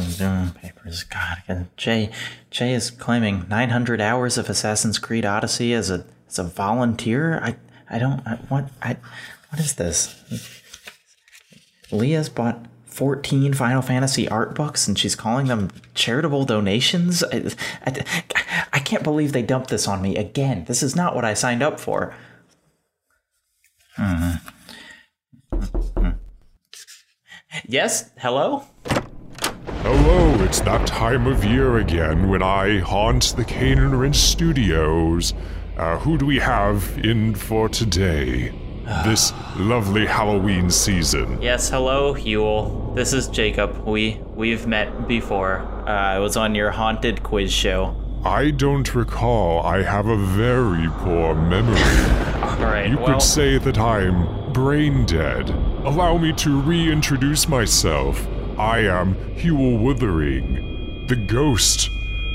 some Doom papers. God, Jay, Jay is claiming 900 hours of Assassin's Creed Odyssey as a as a volunteer. I I don't I, what I what is this? Leah's bought 14 Final Fantasy art books and she's calling them charitable donations. I, I, I can't believe they dumped this on me again. This is not what I signed up for. Hmm. Yes, hello? Hello, it's that time of year again when I haunt the Cane and Rinse Studios. Uh, who do we have in for today? this lovely Halloween season. Yes, hello, Huell. This is Jacob. We we've met before. Uh, I was on your haunted quiz show. I don't recall. I have a very poor memory. All right. You well, could say that I'm brain dead. Allow me to reintroduce myself. I am Huell Wuthering, the ghost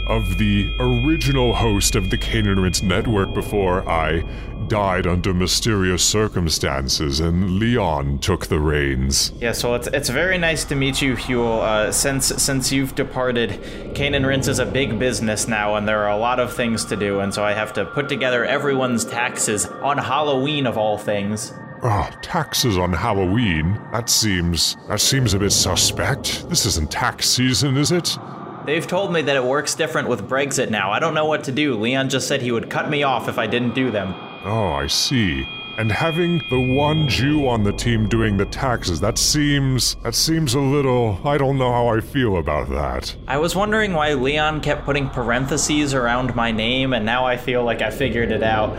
of the original host of the Cane and Rinse Network before I died under mysterious circumstances and Leon took the reins. Yeah, so it's it's very nice to meet you, Huell. Uh, since since you've departed, Cane and Rinse is a big business now, and there are a lot of things to do, and so I have to put together everyone's taxes on Halloween of all things. Ah, taxes on Halloween? That seems that seems a bit suspect. This isn't tax season, is it? They've told me that it works different with Brexit now. I don't know what to do. Leon just said he would cut me off if I didn't do them. Oh, I see. And having the one Jew on the team doing the taxes, that seems that seems a little I don't know how I feel about that. I was wondering why Leon kept putting parentheses around my name, and now I feel like I figured it out.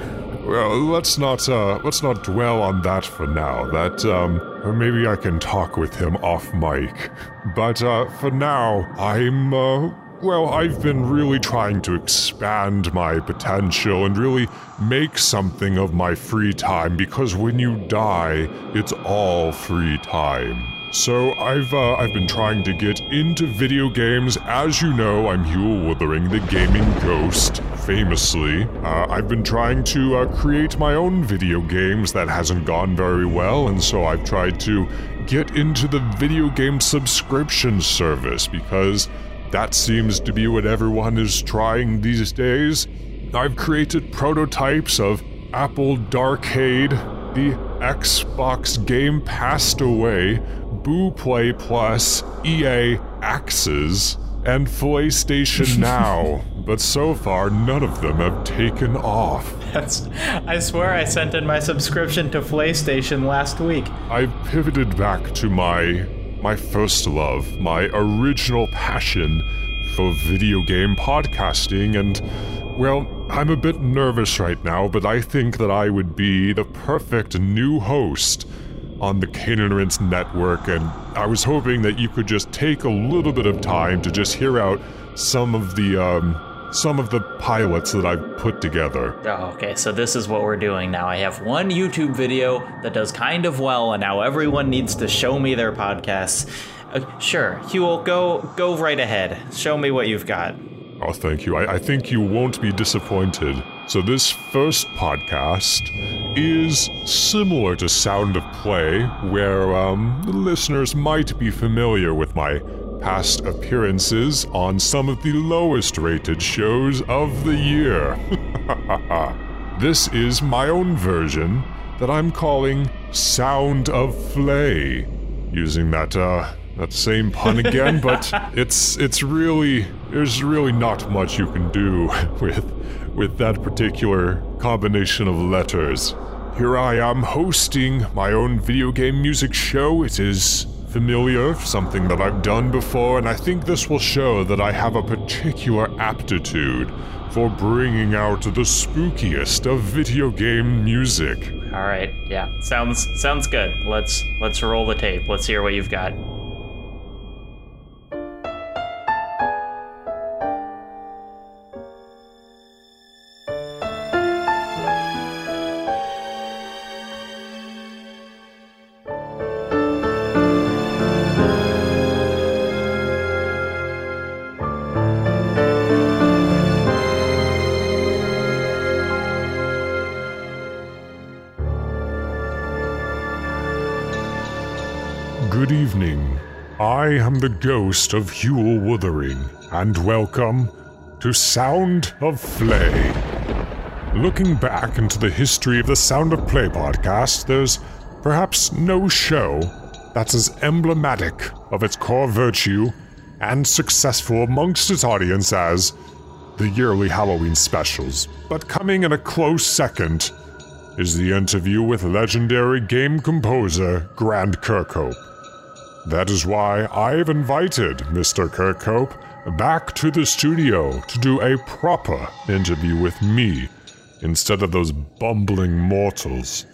Well, let's not uh let's not dwell on that for now. That um maybe I can talk with him off mic. But uh for now, I'm uh well, I've been really trying to expand my potential and really make something of my free time because when you die, it's all free time. So I've uh, I've been trying to get into video games. As you know, I'm Huell Wuthering, the gaming ghost. Famously, uh, I've been trying to uh, create my own video games. That hasn't gone very well, and so I've tried to get into the video game subscription service because that seems to be what everyone is trying these days. I've created prototypes of Apple Darkade, the Xbox game passed away, Boo Play Plus, EA Axes, and PlayStation Now. but so far, none of them have taken off. That's. I swear I sent in my subscription to PlayStation last week. I've pivoted back to my my first love, my original passion for video game podcasting, and well, I'm a bit nervous right now, but I think that I would be the perfect new host on the Canaan network, and I was hoping that you could just take a little bit of time to just hear out some of the um, some of the pilots that I've put together. Oh, okay, so this is what we're doing now. I have one YouTube video that does kind of well, and now everyone needs to show me their podcasts. Uh, sure, Huell, go go right ahead. Show me what you've got. Oh, thank you. I, I think you won't be disappointed. So, this first podcast is similar to Sound of Play, where um, the listeners might be familiar with my past appearances on some of the lowest rated shows of the year. this is my own version that I'm calling Sound of Flay, using that uh, that same pun again, but it's it's really there's really not much you can do with with that particular combination of letters. Here I am hosting my own video game music show. It is familiar, something that I've done before, and I think this will show that I have a particular aptitude for bringing out the spookiest of video game music. All right, yeah, sounds sounds good. Let's let's roll the tape. Let's hear what you've got. Am the ghost of Huell Wuthering, and welcome to Sound of Play. Looking back into the history of the Sound of Play podcast, there's perhaps no show that's as emblematic of its core virtue and successful amongst its audience as the yearly Halloween specials. But coming in a close second is the interview with legendary game composer Grant Kirkhope. That is why I've invited Mr. Kirkhope back to the studio to do a proper interview with me instead of those bumbling mortals.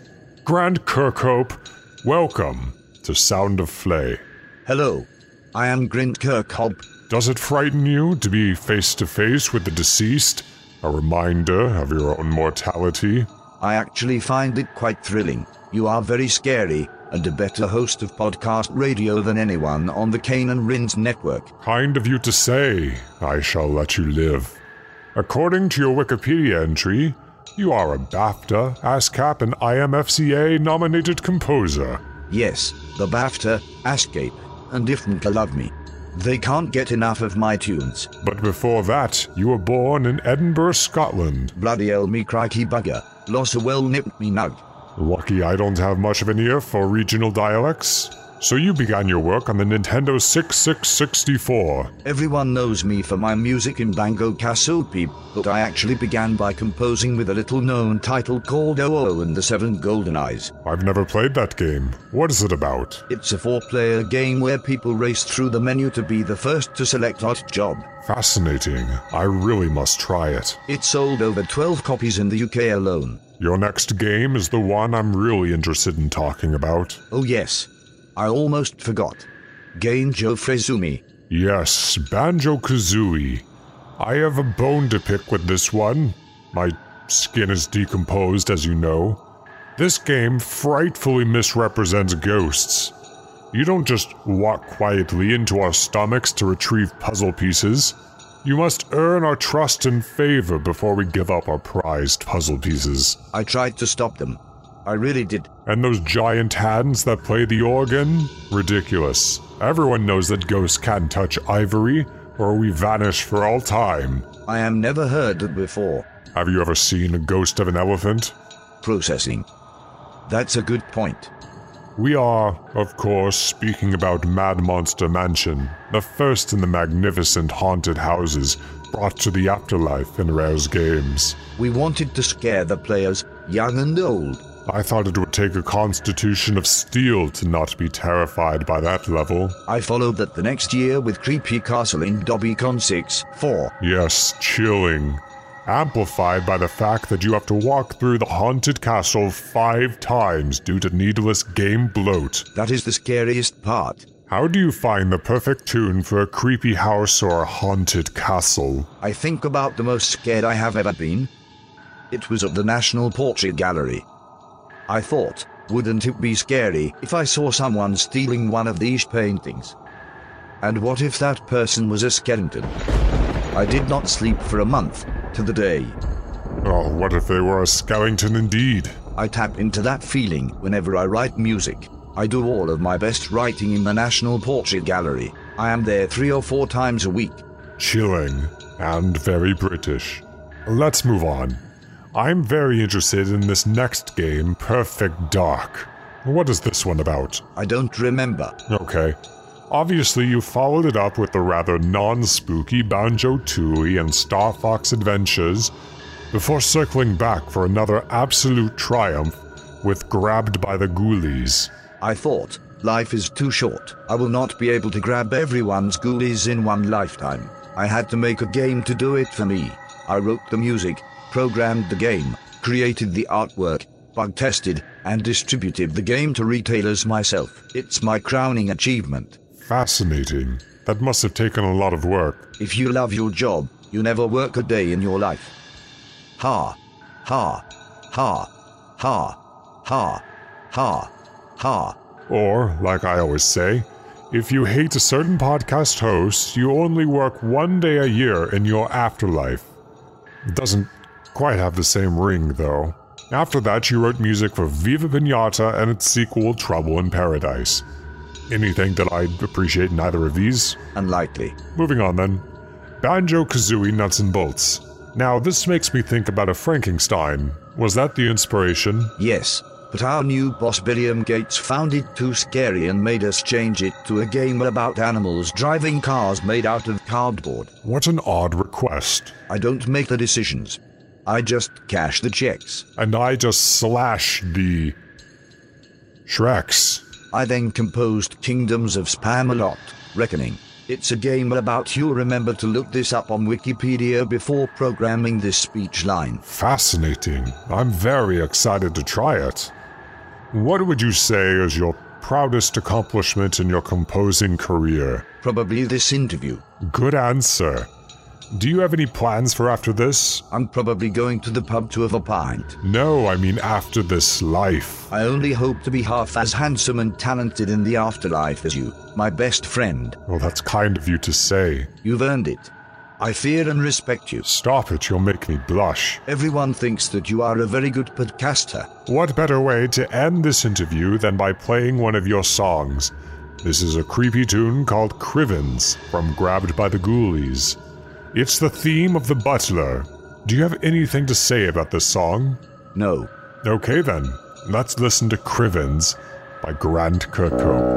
Grant Kirkhope, welcome to Sound of Flay. Hello, I am Grant Kirkhope. Does it frighten you to be face to face with the deceased? A reminder of your own mortality? I actually find it quite thrilling. You are very scary and a better host of podcast radio than anyone on the Cane and Rinse network. Kind of you to say. I shall let you live. According to your Wikipedia entry, you are a BAFTA, ASCAP, and IMFCA nominated composer. Yes, the BAFTA, ASCAP, and IFMCA love me. They can't get enough of my tunes. But before that, you were born in Edinburgh, Scotland. Bloody hell me crikey bugger. Loss a well nipped me nug. Lucky I don't have much of an ear for regional dialects. So you began your work on the Nintendo 6664. Everyone knows me for my music in Banjo Kazooie, but I actually began by composing with a little known title called OO and the Seven Golden Eyes. I've never played that game. What is it about? It's a four player game where people race through the menu to be the first to select Hot Job. Fascinating. I really must try it. It sold over 12 copies in the UK alone. Your next game is the one I'm really interested in talking about. Oh, yes. I almost forgot. Gainjo Frezumi. Yes, Banjo Kazooie. I have a bone to pick with this one. My skin is decomposed, as you know. This game frightfully misrepresents ghosts. You don't just walk quietly into our stomachs to retrieve puzzle pieces. You must earn our trust and favor before we give up our prized puzzle pieces. I tried to stop them. I really did. And those giant hands that play the organ? Ridiculous. Everyone knows that ghosts can't touch ivory, or we vanish for all time. I am never heard that before. Have you ever seen a ghost of an elephant? Processing. That's a good point. We are, of course, speaking about Mad Monster Mansion, the first in the magnificent haunted houses brought to the afterlife in Rare's games. We wanted to scare the players, young and old. I thought it would take a constitution of steel to not be terrified by that level. I followed that the next year with Creepy Castle in Donkey Kong 6 4. Yes, chilling. Amplified by the fact that you have to walk through the haunted castle five times due to needless game bloat. That is the scariest part. How do you find the perfect tune for a creepy house or a haunted castle? I think about the most scared I have ever been. It was at the National Portrait Gallery. I thought, wouldn't it be scary if I saw someone stealing one of these paintings? And what if that person was a skeleton? I did not sleep for a month, to the day. Oh, what if they were a skeleton indeed? I tap into that feeling whenever I write music. I do all of my best writing in the National Portrait Gallery. I am there three or four times a week. Chilling and very British. Let's move on. I'm very interested in this next game, Perfect Dark. What is this one about? I don't remember. Okay. Obviously, you followed it up with the rather non spooky Banjo Tooie and Star Fox Adventures before circling back for another absolute triumph with Grabbed by the Ghoulies. I thought, life is too short. I will not be able to grab everyone's ghoulies in one lifetime. I had to make a game to do it for me. I wrote the music, programmed the game, created the artwork, bug tested, and distributed the game to retailers myself. It's my crowning achievement. Fascinating. That must have taken a lot of work. If you love your job, you never work a day in your life. Ha, ha, ha, ha, ha, ha, ha. Or, like I always say, if you hate a certain podcast host, you only work one day a year in your afterlife. It doesn't quite have the same ring, though. After that, you wrote music for Viva Pinata and its sequel, Trouble in Paradise. Anything that I'd appreciate in either of these. Unlikely. Moving on then. Banjo Kazooie Nuts and Bolts. Now, this makes me think about a Frankenstein. Was that the inspiration? Yes, but our new boss William Gates found it too scary and made us change it to a game about animals driving cars made out of cardboard. What an odd request. I don't make the decisions. I just cash the checks. And I just slash the. Shreks. I then composed Kingdoms of Spamalot, Reckoning. It's a game about you remember to look this up on Wikipedia before programming this speech line. Fascinating. I'm very excited to try it. What would you say is your proudest accomplishment in your composing career? Probably this interview. Good answer. Do you have any plans for after this? I'm probably going to the pub to have a pint. No, I mean after this life. I only hope to be half as handsome and talented in the afterlife as you, my best friend. Well, that's kind of you to say. You've earned it. I fear and respect you. Stop it, you'll make me blush. Everyone thinks that you are a very good podcaster. What better way to end this interview than by playing one of your songs? This is a creepy tune called Crivens from Grabbed by the Ghoulies. It's the theme of The Butler. Do you have anything to say about this song? No. Okay then, let's listen to Crivens by Grant Kirkhope.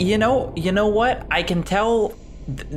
You know, you know what? I can tell.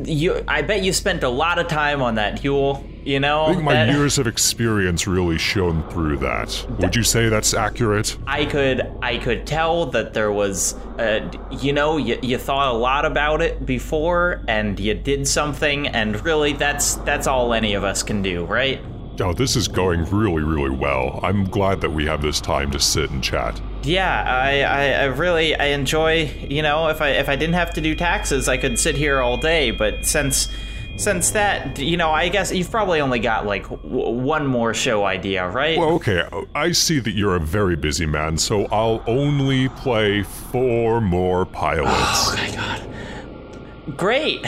You, I bet you spent a lot of time on that, Huell. You know, I think my that- years of experience really shone through that. Would you say that's accurate? I could, I could tell that there was, uh, you know, you, you thought a lot about it before, and you did something, and really, that's that's all any of us can do, right? Oh, this is going really, really well. I'm glad that we have this time to sit and chat. Yeah, I, I, I really I enjoy. You know, if I if I didn't have to do taxes, I could sit here all day. But since since that, you know, I guess you've probably only got like w- one more show idea, right? Well, okay, I see that you're a very busy man, so I'll only play four more pilots. oh my god, great.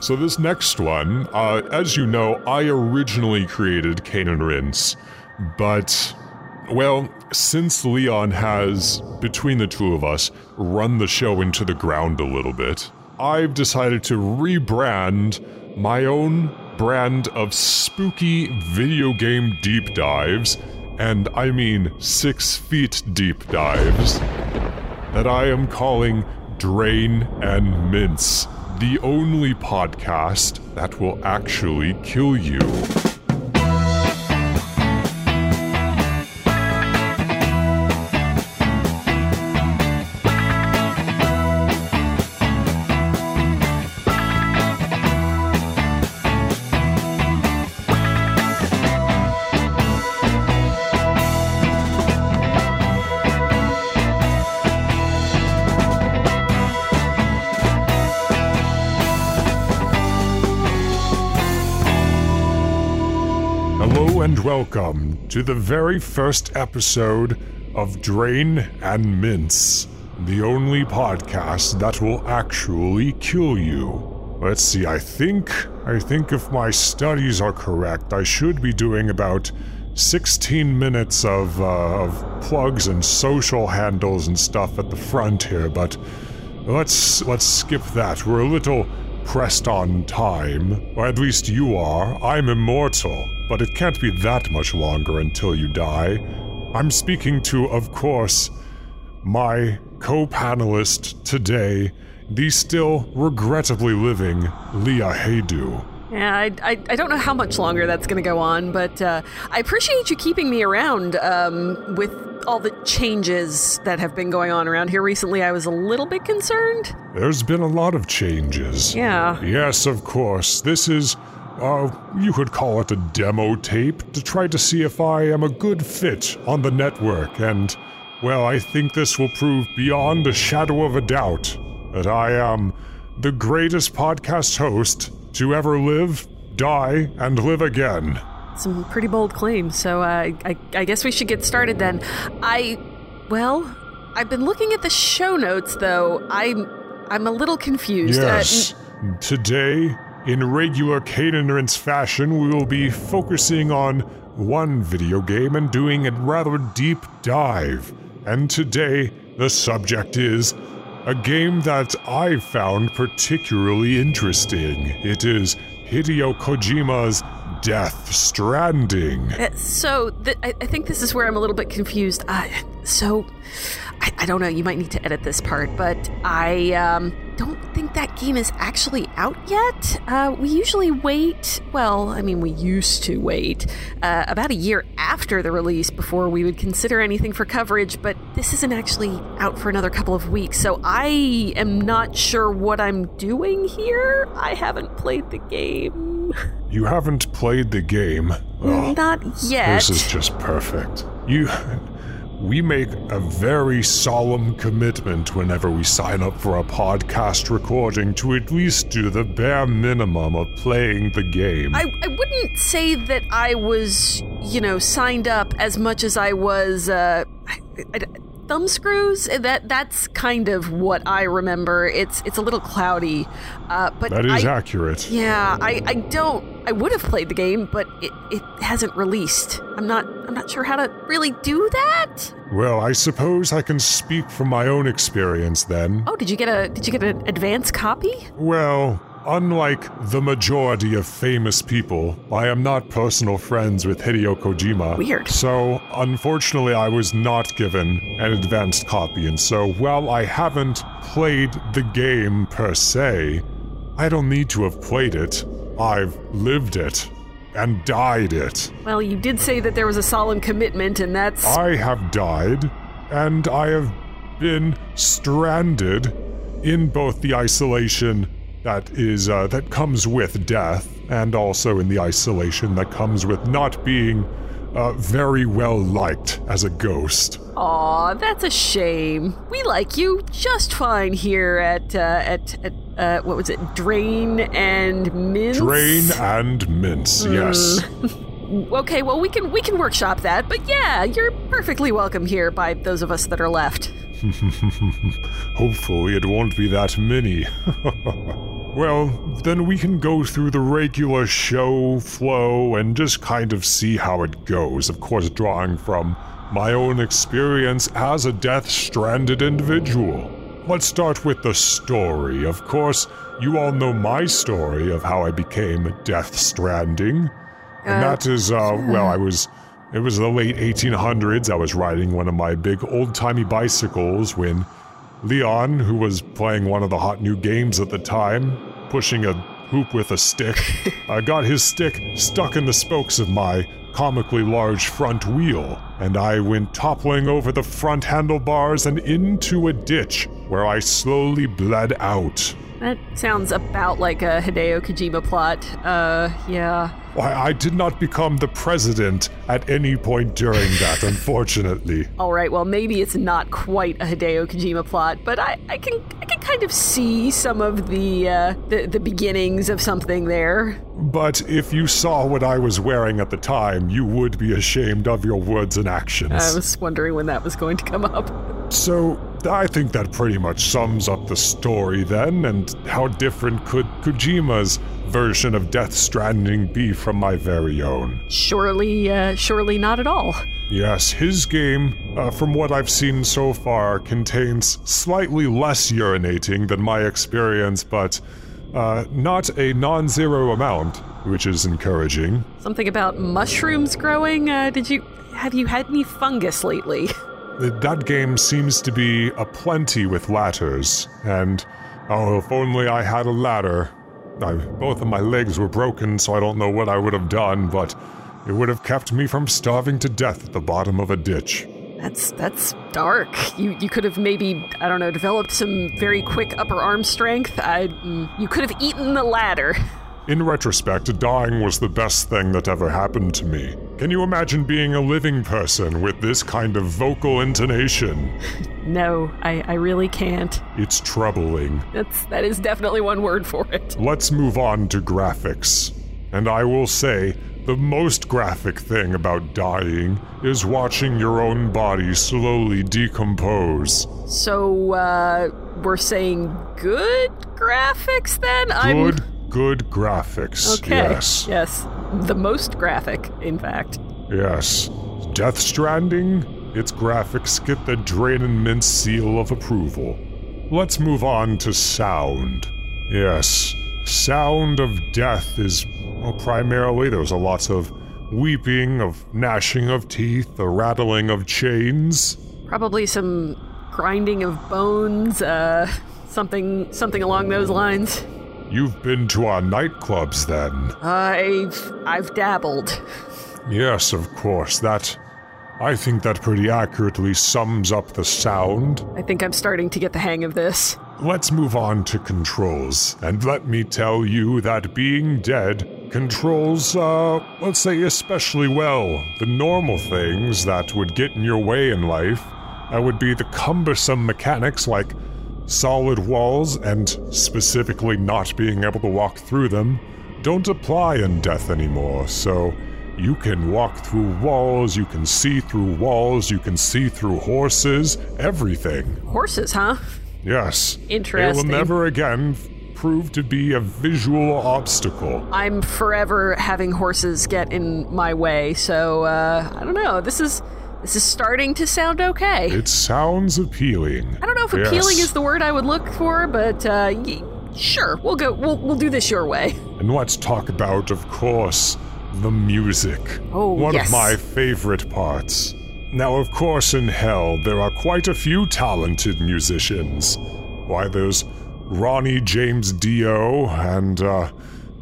So this next one, uh, as you know, I originally created Cane and Rinse, but well, since Leon has, between the two of us, run the show into the ground a little bit, I've decided to rebrand my own brand of spooky video game deep dives, and I mean six feet deep dives, that I am calling Drain and Mince, the only podcast that will actually kill you. To the very first episode of Drain and Mince, the only podcast that will actually kill you. Let's see, I think, I think if my studies are correct, I should be doing about 16 minutes of, uh, of plugs and social handles and stuff at the front here, but let's, let's skip that. We're a little pressed on time, or at least you are. I'm immortal, but it can't be that much longer until you die. I'm speaking to, of course, my co panelist today, the still regrettably living Leah Haydu. Yeah, I, I, I, don't know how much longer that's going to go on, but uh, I appreciate you keeping me around um, with all the changes that have been going on around here recently. I was a little bit concerned. There's been a lot of changes. Yeah. Yes, of course. This is, uh, you could call it a demo tape to try to see if I am a good fit on the network, and, well, I think this will prove beyond a shadow of a doubt that I am the greatest podcast host to ever live, die, and live again. Some pretty bold claims, so uh, I, I guess we should get started then. I, well, I've been looking at the show notes though. I'm, I'm a little confused. Uh, yes. Uh, Today, in regular Cadence fashion, we will be focusing on one video game and doing a rather deep dive. And today, the subject is a game that I found particularly interesting. It is Hideo Kojima's Death Stranding. Uh, so, th- I-, I, think this is where I'm a little bit confused. Uh, so, I-, I, don't know, you might need to edit this part, but I um, don't think that game is actually out yet. Uh, we usually wait, well, I mean, we used to wait uh, about a year after the release before we would consider anything for coverage, but this isn't actually out for another couple of weeks, so I am not sure what I'm doing here. I haven't played the game. You haven't played the game? Oh, not yet. This is just perfect. You we make a very solemn commitment whenever we sign up for a podcast recording to at least do the bare minimum of playing the game. I, I wouldn't say that I was, you know, signed up as much as I was, uh, I, I, thumb screws. That that's kind of what I remember. It's it's a little cloudy, uh, but that is I, accurate. Yeah, I, I don't. I would have played the game, but it, it hasn't released. I'm not I'm not sure how to really do that. Well, I suppose I can speak from my own experience then. Oh, did you get a did you get an advance copy? Well, Unlike the majority of famous people, I am not personal friends with Hideo Kojima. Weird. So, unfortunately, I was not given an advanced copy, and so while I haven't played the game per se, I don't need to have played it. I've lived it and died it. Well, you did say that there was a solemn commitment, and that's. I have died, and I have been stranded in both the isolation that is uh, that comes with death, and also in the isolation that comes with not being uh, very well liked as a ghost. Aw, that's a shame. We like you just fine here at uh, at at uh, what was it? Drain and Mince. Drain and Mince. Mm. Yes. okay, well we can we can workshop that, but yeah, you're perfectly welcome here by those of us that are left. Hopefully, it won't be that many. well, then we can go through the regular show flow and just kind of see how it goes. Of course, drawing from my own experience as a death stranded individual. Let's start with the story. Of course, you all know my story of how I became death stranding. And uh, that is, uh, well, I was it was the late 1800s. I was riding one of my big old timey bicycles when Leon, who was playing one of the hot new games at the time, pushing a hoop with a stick, uh, got his stick stuck in the spokes of my comically large front wheel, and I went toppling over the front handlebars and into a ditch where I slowly bled out. That sounds about like a Hideo Kojima plot. Uh, yeah. Why, I did not become the president at any point during that, unfortunately. All right, well, maybe it's not quite a Hideo Kojima plot, but I, I can I can kind of see some of the, uh, the the beginnings of something there. But if you saw what I was wearing at the time, you would be ashamed of your words and actions. I was wondering when that was going to come up. So, I think that pretty much sums up the story then, and how different could Kojima's version of Death Stranding be from my very own? Surely, uh, surely not at all. Yes, his game, uh, from what I've seen so far, contains slightly less urinating than my experience, but uh, not a non zero amount, which is encouraging. Something about mushrooms growing. Uh, did you have you had any fungus lately? That game seems to be a plenty with ladders, and oh, if only I had a ladder. I, both of my legs were broken, so I don't know what I would have done, but it would have kept me from starving to death at the bottom of a ditch. That's that's dark. You you could have maybe I don't know developed some very quick upper arm strength. I you could have eaten the ladder. In retrospect, dying was the best thing that ever happened to me. Can you imagine being a living person with this kind of vocal intonation? No, I, I really can't. It's troubling. That's that is definitely one word for it. Let's move on to graphics. And I will say, the most graphic thing about dying is watching your own body slowly decompose. So uh we're saying good graphics then? Good, good graphics. Okay. Yes. Yes. The most graphic, in fact. Yes. Death Stranding, its graphics get the Drain and Mince seal of approval. Let's move on to sound. Yes, sound of death is, well, primarily there's a lot of weeping, of gnashing of teeth, the rattling of chains. Probably some grinding of bones, uh something something along those lines. You've been to our nightclubs then? I've I've dabbled. Yes, of course. That. I think that pretty accurately sums up the sound. I think I'm starting to get the hang of this. Let's move on to controls, and let me tell you that being dead controls, uh, let's say especially well, the normal things that would get in your way in life. That would be the cumbersome mechanics like solid walls and specifically not being able to walk through them don't apply in death anymore, so you can walk through walls, you can see through walls, you can see through horses, everything. Horses, huh? Yes. Interesting. They will never again prove to be a visual obstacle. I'm forever having horses get in my way, so uh, I don't know. This is this is starting to sound okay. It sounds appealing. I don't know if appealing is the word I would look for, but uh, y- sure, we'll go. We'll we'll do this your way. And let's talk about, of course, the music. Oh, One yes. One of my favorite parts. Now, of course, in Hell, there are quite a few talented musicians. Why, there's Ronnie James Dio and uh,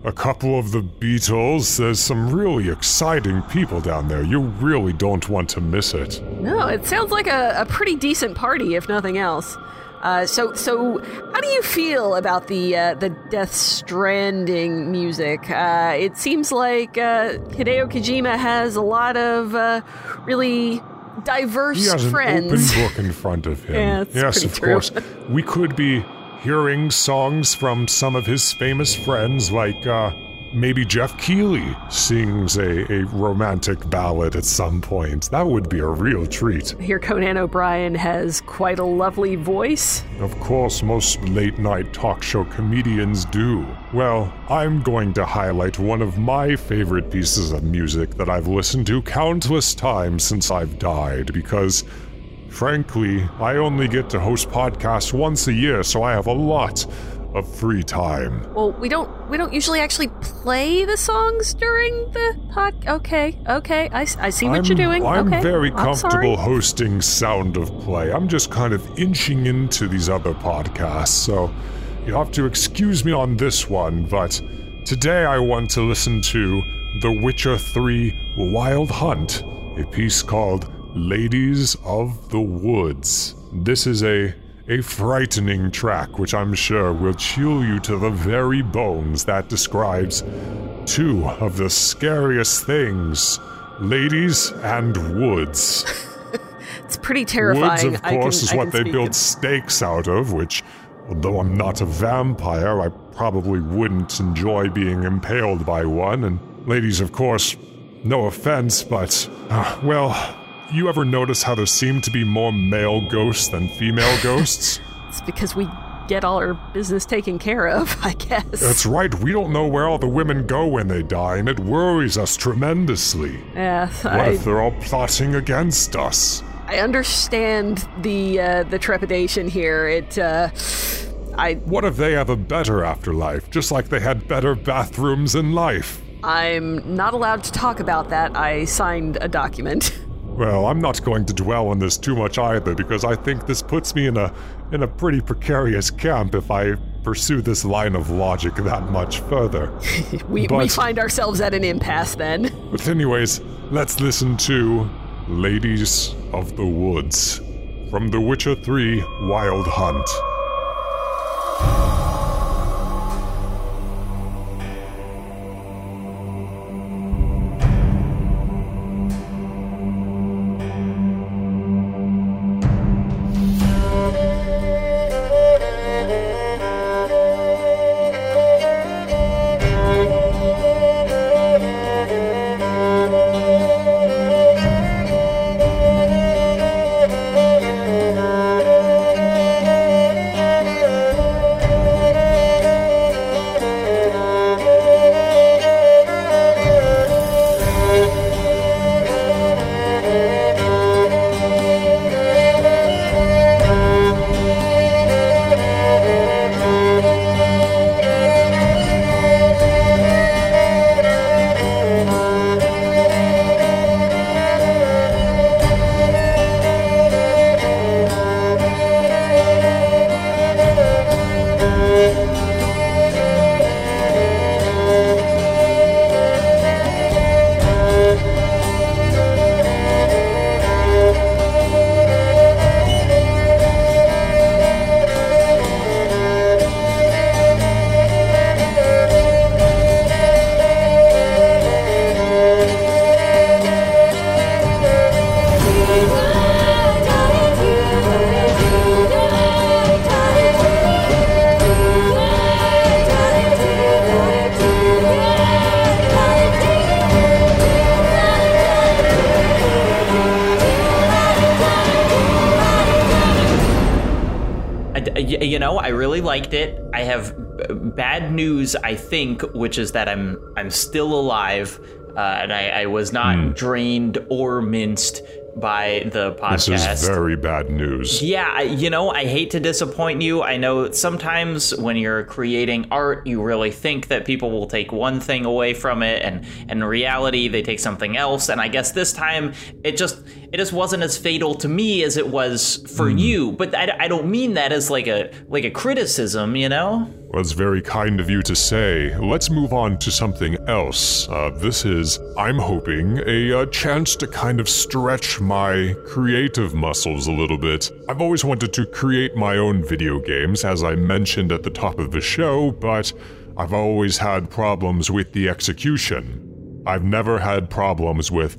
a couple of the Beatles. There's some really exciting people down there. You really don't want to miss it. No, it sounds like a, a pretty decent party, if nothing else. Uh, so, so how do you feel about the uh, the Death Stranding music? Uh, it seems like uh, Hideo Kojima has a lot of uh, really diverse He has friends. an open book in front of him. Yeah, yes, of true. course. We could be hearing songs from some of his famous friends, like uh, maybe Geoff Keighley sings a, a romantic ballad at some point. That would be a real treat. Here, Conan O'Brien has quite a lovely voice. Of course, most late night talk show comedians do. Well, I'm going to highlight one of my favorite pieces of music that I've listened to countless times since I've died because. Frankly, I only get to host podcasts once a year, so I have a lot of free time. Well, we don't we don't usually actually play the songs during the pod. Okay, okay, I, I see what I'm, you're doing. I'm okay, very I'm comfortable hosting Sound of Play. I'm just kind of inching into these other podcasts, so you have to excuse me on this one, but today I want to listen to The Witcher 3 Wild Hunt, a piece called Ladies of the Woods. This is a a frightening track which I'm sure will chill you to the very bones that describes two of the scariest things ladies and woods. It's pretty terrifying. Woods, of I can- course, is what they build stakes out of, which, although I'm not a vampire, I probably wouldn't enjoy being impaled by one. And ladies, of course, no offense, but, uh, well, you ever notice how there seem to be more male ghosts than female ghosts? It's because we get all our business taken care of, I guess. That's right, we don't know where all the women go when they die, and it worries us tremendously. yeah, What I, if they're all plotting against us? I understand the uh, the trepidation here. It, uh, I, What if they have a better afterlife, just like they had better bathrooms in life? I'm not allowed to talk about that. I signed a document. Well, I'm not going to dwell on this too much either because I think this puts me in a in a pretty precarious camp if I pursue this line of logic that much further. We, we find ourselves at an impasse then. But anyways, let's listen to Ladies of the Woods from The Witcher 3 Wild Hunt. Liked it. I have bad news, I think, which is that I'm I'm still alive, uh, and I, I was not drained or minced by the podcast. This is very bad news. Yeah, you know, I hate to disappoint you. I know sometimes when you're creating art, you really think that people will take one thing away from it, and, and in reality, they take something else. And I guess this time, it just just wasn't as fatal to me as it was for you. But I, I don't mean that as like a like a criticism, you know. Well, it's very kind of you to say. Let's move on to something else. Uh, this is, I'm hoping, a uh, chance to kind of stretch my creative muscles a little bit. I've always wanted to create my own video games, as I mentioned at the top of the show, but I've always had problems with the execution. I've never had problems with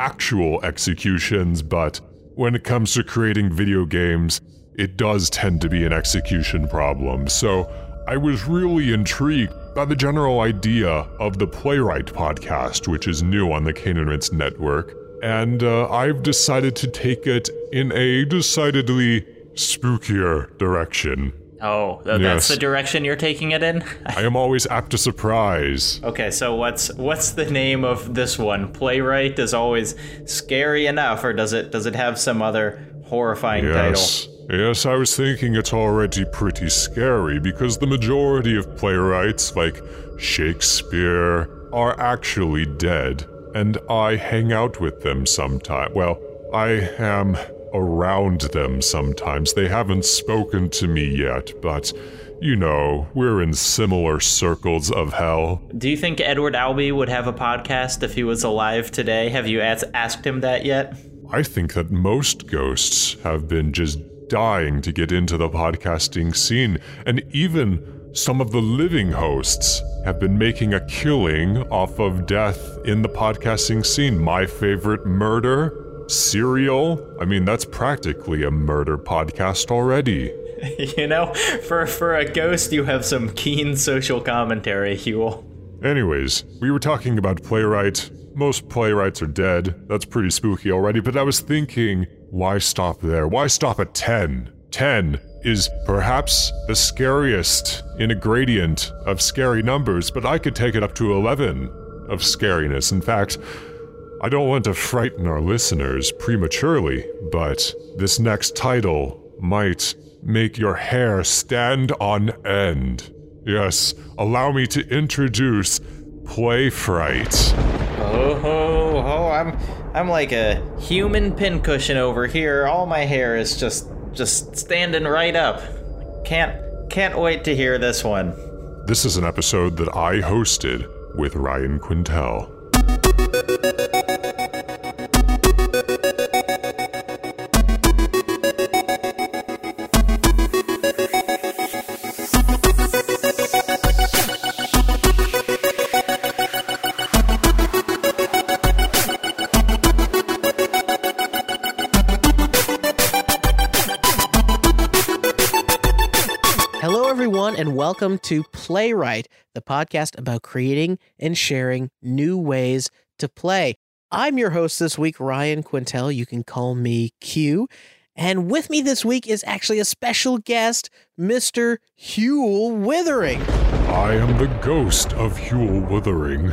actual executions, but when it comes to creating video games, it does tend to be an execution problem. So I was really intrigued by the general idea of the Playwright podcast, which is new on the Cane and Rinse network, and uh, I've decided to take it in a decidedly spookier direction. Oh, th- Yes. that's the direction you're taking it in. I am always apt to surprise. okay, so what's what's the name of this one? Playwright is always scary enough, or does it does it have some other horrifying Yes. Yes, I was thinking it's already pretty scary because the majority of playwrights, like Shakespeare, are actually dead, and I hang out with them sometime. Well, I am around them sometimes. They haven't spoken to me yet, but you know, we're in similar circles of hell. Do you think Edward Albee would have a podcast if he was alive today? Have you as- asked him that yet? I think that most ghosts have been just dying to get into the podcasting scene, and even some of the living hosts have been making a killing off of death in the podcasting scene. My favorite murder, Serial. I mean, that's practically a murder podcast already. you know, for for a ghost, you have some keen social commentary, Huell. Anyways, we were talking about playwright. Most playwrights are dead. That's pretty spooky already, but I was thinking, why stop there? Why stop at 10? 10 is perhaps the scariest in a gradient of scary numbers, but I could take it up to 11 of scariness. In fact, I don't want to frighten our listeners prematurely, but this next title might make your hair stand on end. Yes, allow me to introduce Play Fright. Oh, ho, ho, I'm I'm like a human pincushion over here. All my hair is just just standing right up. Can't can't wait to hear this one. This is an episode that I hosted with Ryan Quintel. Welcome to Playwright, the podcast about creating and sharing new ways to play. I'm your host this week, Ryan Quintel. You can call me Q. And with me this week is actually a special guest, Mr. Huell Wuthering. I am the ghost of Huell Wuthering.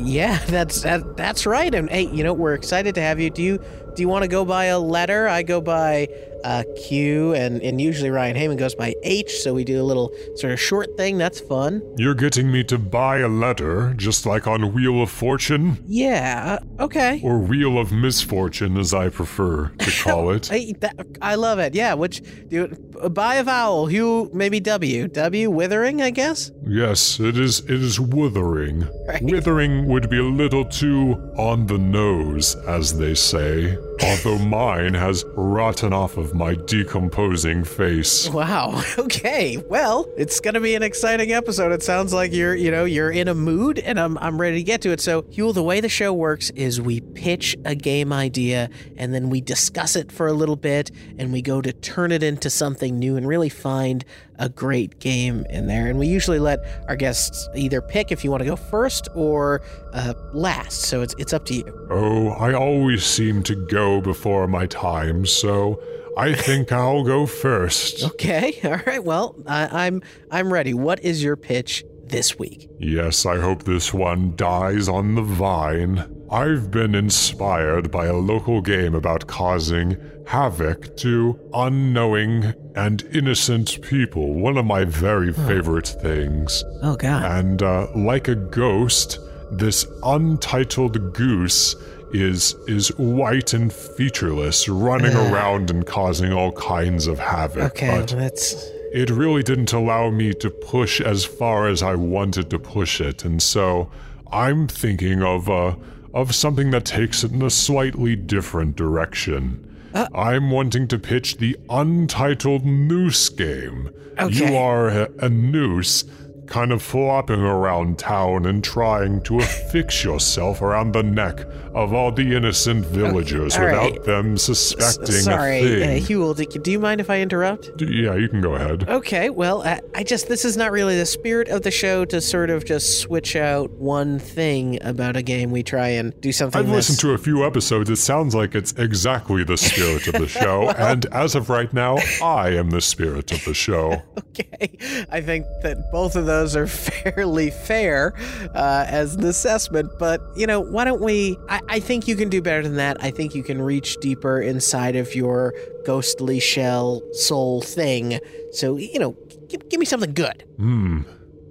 Yeah, that's that, that's right. And hey, you know, we're excited to have you. Do you do you want to go by a letter? I go by uh, Q, and and usually Ryan Hamann goes by H. So we do a little sort of short thing. That's fun. You're getting me to buy a letter, just like on Wheel of Fortune, Yeah. uh, Okay. or Wheel of Misfortune, as I prefer to call it. I, that, I love it. Yeah. Which do buy a vowel. Hugh maybe W. W withering. I guess. Yes, it is. It is withering. Right. Withering would be a little too on the nose, as they say. Although mine has rotten off of my decomposing face. Wow. Okay. Well, it's gonna be an exciting episode. It sounds like you're, you know, you're in a mood, and I'm, I'm ready to get to it. So, Huell, the way the show works is we pitch a game idea, and then we discuss it for a little bit, and we go to turn it into something new and really find a great game in there. And we usually let our guests either pick if you want to go first or uh, last. So it's it's up to you. Oh, I always seem to go before my time, so I think I'll go first. Okay. All right. Well, I, I'm I'm ready. What is your pitch this week? Yes, I hope this one dies on the vine. I've been inspired by a local game about causing havoc to unknowing and innocent people. One of my very favorite things. Oh God. And uh, like a ghost, this untitled goose is is white and featureless, running around and causing all kinds of havoc. Okay. But That's it really didn't allow me to push as far as I wanted to push it, and so I'm thinking of uh, of something that takes it in a slightly different direction. Uh. I'm wanting to pitch the untitled noose game. Okay. You are a, a noose, kind of flopping around town and trying to affix yourself around the neck of all the innocent villagers all without right. them suspecting sorry, a uh, thing. Huell. Do, you mind if I interrupt? D- yeah, you can go ahead. Okay, well, I, I just this is not really the spirit of the show to sort of just switch out one thing about a game. We try and do something. I've that's- listened to a few episodes. It sounds like it's exactly the spirit of the show. and as of right now, I am the spirit of the show. Okay, I think that both of those are fairly fair uh, as an assessment, but you know, why don't we? I, I think you can do better than that. I think you can reach deeper inside of your ghostly shell soul thing. So you know, give, give me something good. Hmm.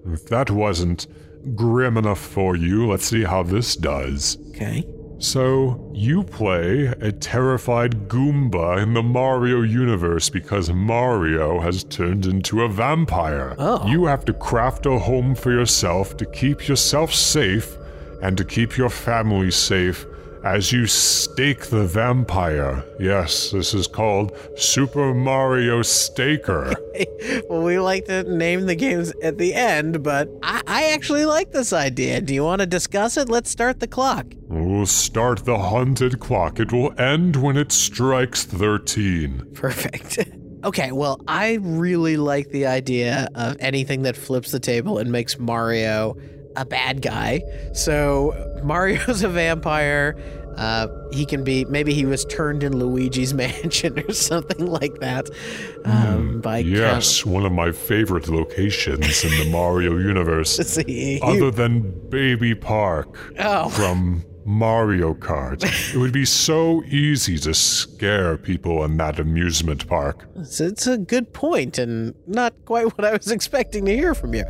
If that wasn't grim enough for you, let's see how this does. Okay. So, you play a terrified Goomba in the Mario universe because Mario has turned into a vampire. Oh. You have to craft a home for yourself to keep yourself safe and to keep your family safe as you stake the vampire. Yes, this is called Super Mario Staker. well, we like to name the games at the end, but I, I actually like this idea. Do you want to discuss it? Let's start the clock. We'll start the haunted clock. It will end when it strikes 13. Perfect. Okay, well, I really like the idea of anything that flips the table and makes Mario a bad guy. So Mario's a vampire. Uh, he can be maybe he was turned in Luigi's Mansion or something like that. Um, by Yes, one of my favorite locations in the Mario universe, See, other than Baby Park Oh. from Mario Kart. it would be so easy to scare people in that amusement park. It's, it's a good point and not quite what I was expecting to hear from you.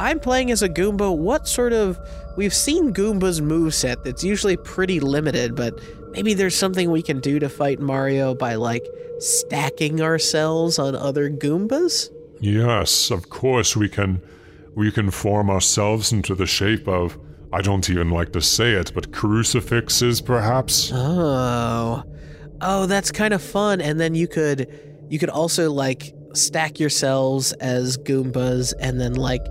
I'm playing as a Goomba. What sort of. We've seen Goomba's moveset that's usually pretty limited, but maybe there's something we can do to fight Mario by, like, stacking ourselves on other Goombas? Yes, of course we can we can form ourselves into the shape of I don't even like to say it, but crucifixes perhaps? Oh. Oh, that's kind of fun. And then you could you could also like stack yourselves as Goombas and then like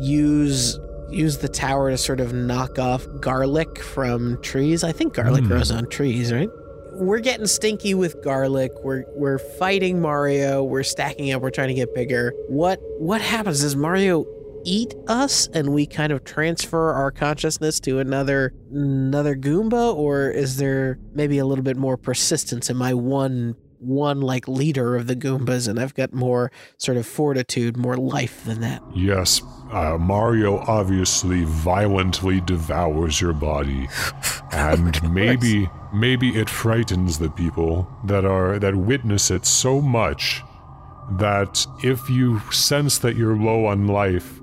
use use the tower to sort of knock off garlic from trees. I think garlic hmm. grows on trees, right? We're getting stinky with garlic. We're we're fighting Mario. We're stacking up. We're trying to get bigger. What what happens? Does Mario eat us and we kind of transfer our consciousness to another another Goomba, or is there maybe a little bit more persistence? Am I one one like leader of the Goombas and I've got more sort of fortitude, more life than that? Yes, uh, Mario obviously violently devours your body, and maybe maybe it frightens the people that are that witness it so much that if you sense that you're low on life,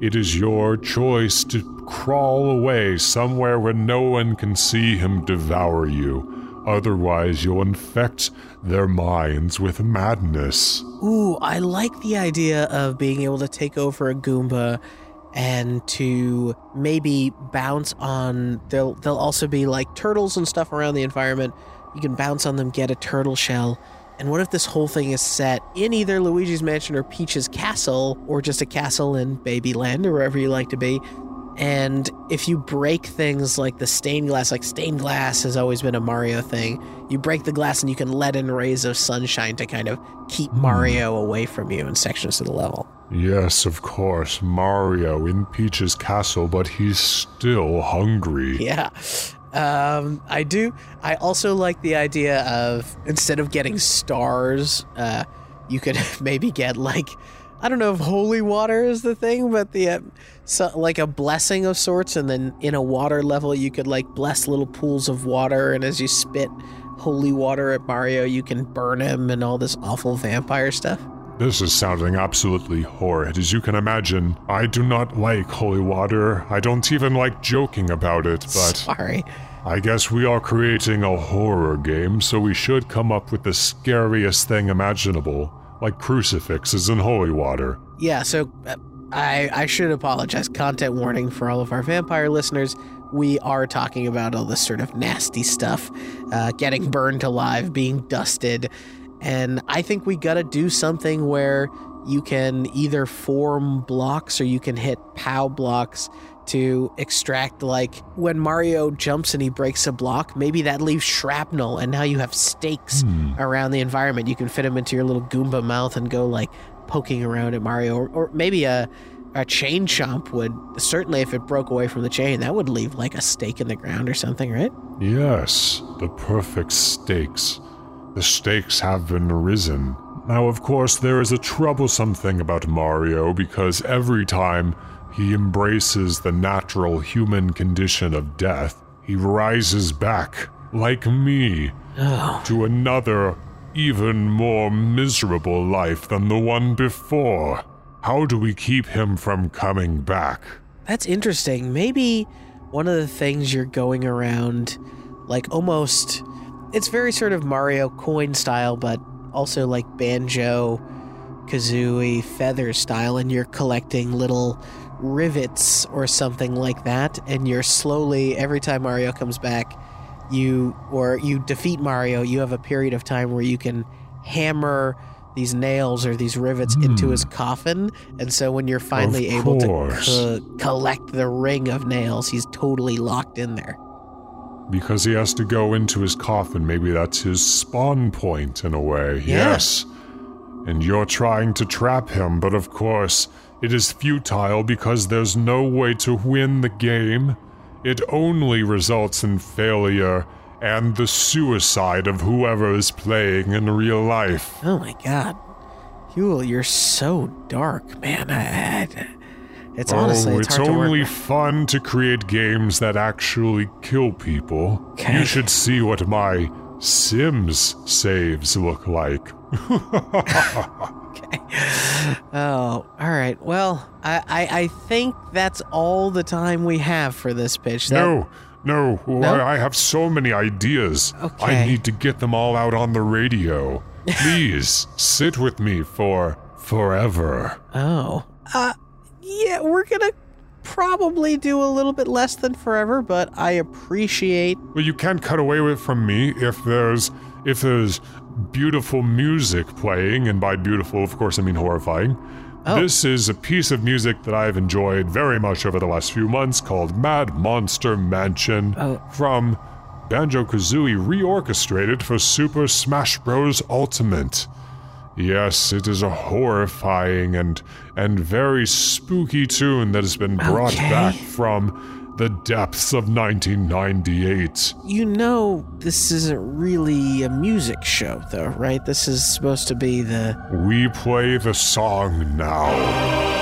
it is your choice to crawl away somewhere where no one can see him devour you. Otherwise, you'll infect their minds with madness. Ooh, I like the idea of being able to take over a Goomba and to maybe bounce on there'll there'll also be like turtles and stuff around the environment. You can bounce on them, get a turtle shell. And what if this whole thing is set in either Luigi's Mansion or Peach's castle, or just a castle in Babyland or wherever you like to be? And if you break things like the stained glass, like stained glass has always been a Mario thing, you break the glass and you can let in rays of sunshine to kind of keep Mario away from you in sections of the level. Yes, of course, Mario in Peach's castle, but he's still hungry. Yeah. Um, I do. I also like the idea of instead of getting stars, uh, you could maybe get like I don't know if holy water is the thing, but the uh, so, like a blessing of sorts, and then in a water level you could like bless little pools of water, and as you spit holy water at Mario, you can burn him and all this awful vampire stuff. This is sounding absolutely horrid. As you can imagine, I do not like holy water. I don't even like joking about it, but Sorry. I guess we are creating a horror game, so we should come up with the scariest thing imaginable, like crucifixes and holy water. Yeah, so uh, I I should apologize. Content warning for all of our vampire listeners. We are talking about all this sort of nasty stuff, uh, getting burned alive, being dusted, and I think we got to do something where you can either form blocks or you can hit POW blocks to extract like when Mario jumps and he breaks a block, maybe that leaves shrapnel and now you have stakes around the environment. You can fit them into your little Goomba mouth and go like poking around at Mario or, or maybe a a chain chomp would certainly if it broke away from the chain that would leave like a stake in the ground or something, right? Yes, the perfect stakes. The stakes have been risen. Now, of course, there is a troublesome thing about Mario because every time he embraces the natural human condition of death, he rises back, like me, oh. to another, even more miserable life than the one before. How do we keep him from coming back? That's interesting. Maybe one of the things you're going around, like almost, it's very sort of Mario coin style, but also like Banjo Kazooie, feather style, and you're collecting little rivets or something like that, and you're slowly, every time Mario comes back, you or you defeat Mario, you have a period of time where you can hammer these nails or these rivets hmm. into his coffin. And so when you're finally able to co- collect the ring of nails, he's totally locked in there. Because he has to go into his coffin. Maybe that's his spawn point in a way. Yeah. Yes. And you're trying to trap him, but of course, it is futile because there's no way to win the game. It only results in failure and the suicide of whoever is playing in real life. Oh my god. Huell, you're so dark, man. I, I- it's oh, honestly, oh, it's, it's only to fun to create games that actually kill people. Okay. You should see what my Sims saves look like. Okay. Oh, all right. Well, I, I, I think that's all the time we have for this pitch. That- no, no, No? I I have so many ideas. Okay. I need to get them all out on the radio. Please sit with me for forever. Oh. Uh, yeah, we're gonna probably do a little bit less than forever, but I appreciate. Well, you can't cut away with from me if there's if there's beautiful music playing, and by beautiful, of course, I mean horrifying. Oh. This is a piece of music that I've enjoyed very much over the last few months called Mad Monster Mansion Oh. from Banjo Kazooie reorchestrated for Super Smash Bros. Ultimate. Yes, it is a horrifying and and very spooky tune that has been brought Okay. back from the depths of 1998. You know, this isn't really a music show, though, right? This is supposed to be the. We play the song now.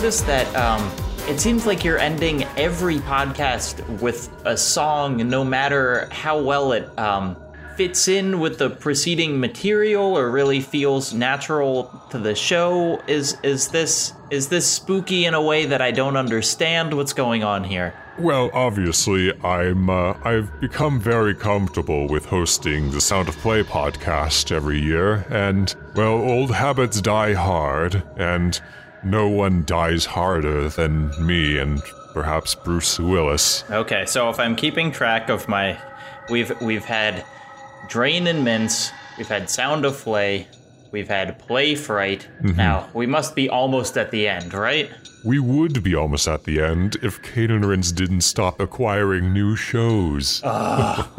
Noticed that um, it seems like you're ending every podcast with a song, no matter how well it um, fits in with the preceding material or really feels natural to the show. Is is this is this spooky in a way that I don't understand? What's going on here? Well, obviously, I'm uh, I've become very comfortable with hosting the Sound of Play podcast every year, and well, old habits die hard, and no one dies harder than me and perhaps Bruce Willis. Okay, so if I'm keeping track of my, we've we've had Drain and Mince, we've had Sound of Play, we've had Play Fright. Mm-hmm. Now we must be almost at the end, right? We would be almost at the end if Cane and Rinse didn't stop acquiring new shows. Ah.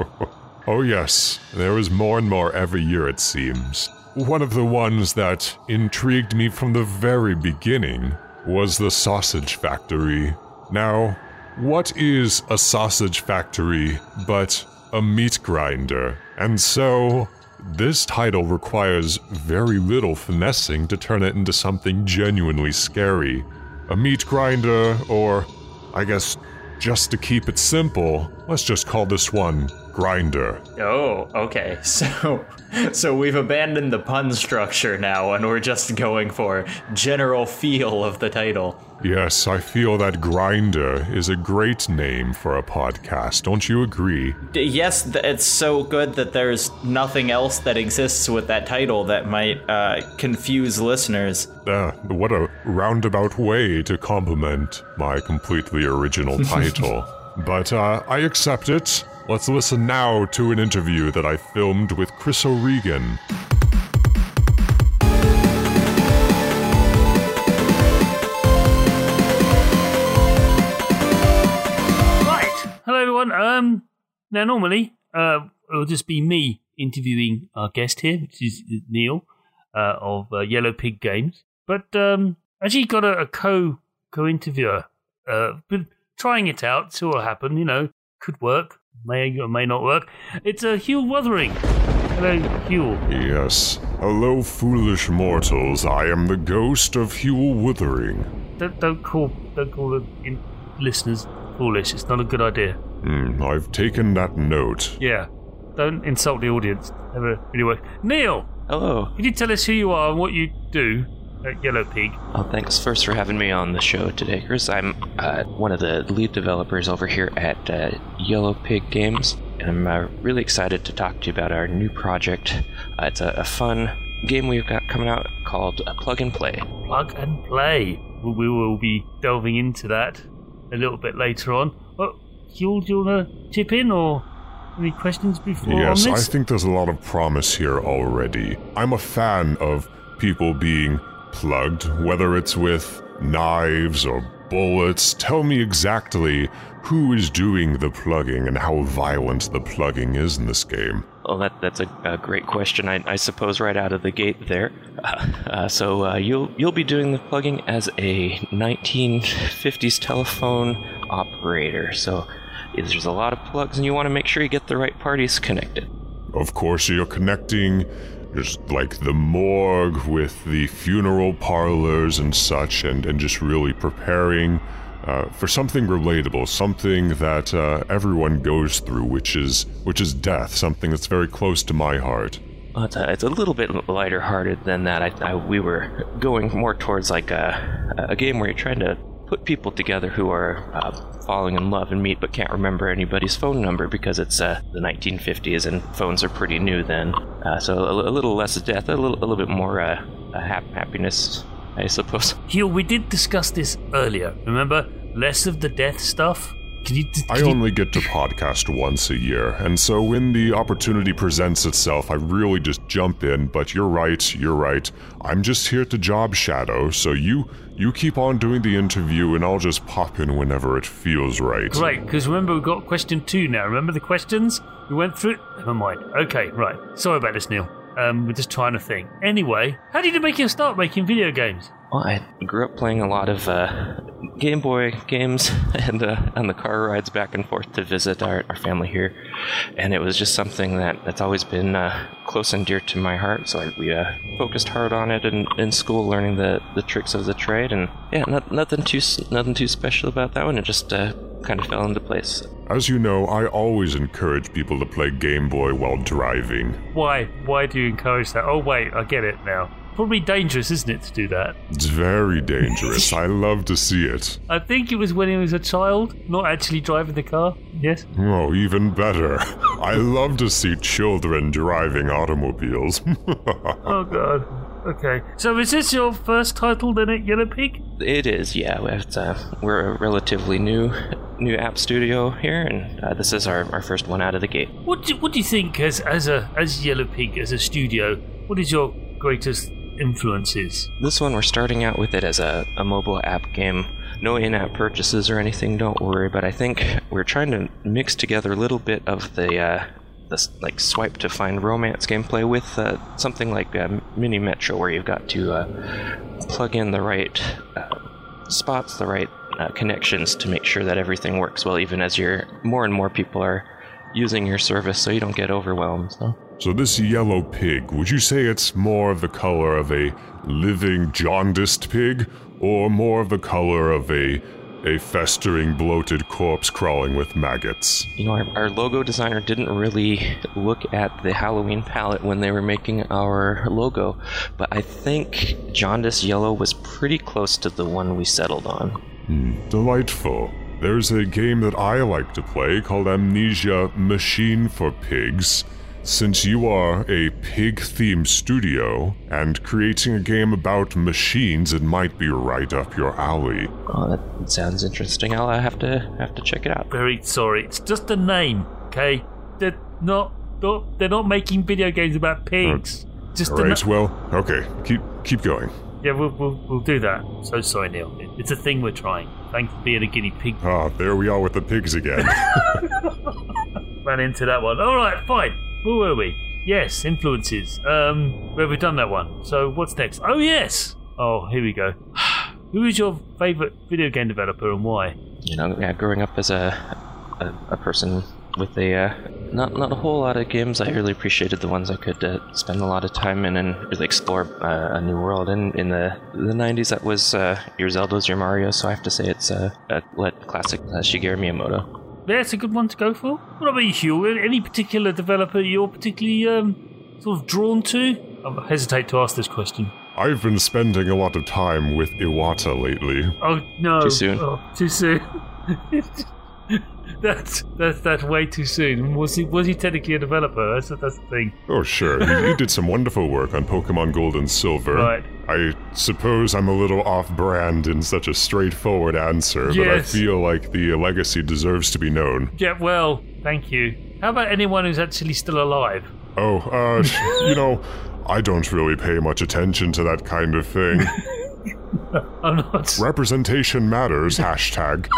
oh, yes, there is more and more every year, it seems. One of the ones that intrigued me from the very beginning was the Sausage Factory. Now, what is a sausage factory but a meat grinder? And so, this title requires very little finessing to turn it into something genuinely scary. A meat grinder, or I guess just to keep it simple, let's just call this one Grinder. Oh, okay. So, so we've abandoned the pun structure now, and we're just going for general feel of the title. Yes, I feel that Grinder is a great name for a podcast, don't you agree? D- yes, th- it's so good that there's nothing else that exists with that title that might uh, confuse listeners. Uh, what a roundabout way to compliment my completely original title. But uh, I accept it. Let's listen now to an interview that I filmed with Chris O'Regan. Right. Hello, everyone. Um, now normally, uh, it'll just be me interviewing our guest here, which is Neil uh, of uh, Yellow Pig Games. But um, actually, got a, a co co interviewer. Uh, been trying it out, see what'll happen. You know, could work, may or may not work. It's uh, Hugh Wuthering. Hello, Hugh. Yes. Hello, foolish mortals. I am the ghost of Huell Wuthering. Don't, don't call don't call the in- listeners foolish. It's not a good idea. Hmm, I've taken that note. Yeah. Don't insult the audience. Never really work. Neil, Hello. Can you tell us who you are and what you do at Yellow Pig? Oh, thanks first for having me on the show today, Chris. I'm uh, one of the lead developers over here at uh, Yellow Pig Games, and I'm uh, really excited to talk to you about our new project. Uh, it's a, a fun game we've got coming out called uh, Plug and Play. Plug and play. We we will be delving into that a little bit later on. Oh, Hugh, do you want to chip in or any questions before Yes, on I think there's a lot of promise here already. I'm a fan of people being plugged, whether it's with knives or bullets. Tell me exactly who is doing the plugging and how violent the plugging is in this game. Well, that that's a, a great question. I, I suppose right out of the gate there. Uh, uh, so uh, you'll you'll be doing the plugging as a 1950s telephone operator. So there's a lot of plugs, and you want to make sure you get the right parties connected. Of course, you're connecting just like the morgue with the funeral parlors and such, and, and just really preparing uh, for something relatable, something that uh, everyone goes through, which is which is death, something that's very close to my heart. Well, it's, a, it's a little bit lighter hearted than that. I, I, we were going more towards like a, a game where you're trying to put people together who are uh, falling in love and meet but can't remember anybody's phone number because it's uh, the 1950s and phones are pretty new then. Uh, so a, a little less death, a little, a little bit more uh, hap- happiness, I suppose. Hugh, we did discuss this earlier. Remember? Less of the death stuff. Can you? Can I you- only get to podcast once a year, and so when the opportunity presents itself, I really just jump in. But you're right, you're right. I'm just here to job shadow, so you you keep on doing the interview, and I'll just pop in whenever it feels right. Right, because remember we've got question two now. Remember the questions we went through? Never mind. Okay, right. Sorry about this, Neil. Um, we're just trying to think. Anyway, how did you make you start making video games? Well, I grew up playing a lot of uh, Game Boy games and uh, on the car rides back and forth to visit our, our family here, and it was just something that that's always been uh, close and dear to my heart, so I, we uh, focused hard on it in, in school, learning the, the tricks of the trade, and yeah, not, nothing too nothing too special about that one. It just uh, kind of fell into place. As you know, I always encourage people to play Game Boy while driving. Why? Why do you encourage that? Oh, wait, I get it now. Probably dangerous, isn't it, to do that? It's very dangerous. I love to see it. I think it was when he was a child, not actually driving the car. Yes? Oh, even better. I love to see children driving automobiles. Oh, God. Okay. So is this your first title then at Yellow Pig? It is, yeah. It's, uh, we're a relatively new new app studio here, and uh, this is our, our first one out of the gate. What do, what do you think as as a as Yellow Pig as a studio? What is your greatest influences? This one, we're starting out with it as a, a mobile app game. No in app purchases or anything, don't worry, but I think we're trying to mix together a little bit of the. Uh, this like swipe to find romance gameplay with uh, something like uh, Mini Metro, where you've got to uh, plug in the right uh, spots, the right uh, connections to make sure that everything works well, even as you're more and more people are using your service, so you don't get overwhelmed. So. So, this yellow pig, would you say it's more of the color of a living, jaundiced pig, or more of the color of a a festering, bloated corpse crawling with maggots? You know, our, our logo designer didn't really look at the Halloween palette when they were making our logo, but I think Jaundice Yellow was pretty close to the one we settled on. Hmm, delightful. There's a game that I like to play called Amnesia Machine for Pigs. Since you are a pig themed studio and creating a game about machines, it might be right up your alley. Oh, that sounds interesting. I'll uh, have to have to check it out. Very sorry. It's just a name, okay? They're not, not they're not making video games about pigs. Just a Right, na- well, okay, keep keep going. yeah, we'll, we'll we'll do that. So sorry, Neil. It- It's a thing we're trying. Thanks for being a guinea pig. Ah, there we are with the pigs again. Ran into that one. All right, fine. Where were we? Yes, influences. Um, where have we done that one? So what's next? Oh yes. Oh, here we go. Who is your favourite video game developer and why? You know, yeah, growing up as a a, a person with a uh, not not a whole lot of games, I really appreciated the ones I could uh, spend a lot of time in and really explore uh, a new world. And in the the '90s, that was uh, your Zeldas, your Mario. So I have to say it's uh, a classic uh, Shigeru Miyamoto. Yeah, it's a good one to go for. What about you, Hugh? Any particular developer you're particularly um, sort of drawn to? I hesitate to ask this question. I've been spending a lot of time with Iwata lately. Oh no! Too soon. Oh, too soon. that's that's that's way too soon. Was he was he technically a developer? That's that's the thing. Oh, sure. he, he did some wonderful work on Pokemon Gold and Silver. Right. I suppose I'm a little off brand in such a straightforward answer, but I feel like the legacy deserves to be known. Yeah. Well, thank you. How about anyone who's actually still alive? Oh, uh, you know, I don't really pay much attention to that kind of thing. I'm not. Representation matters, hashtag.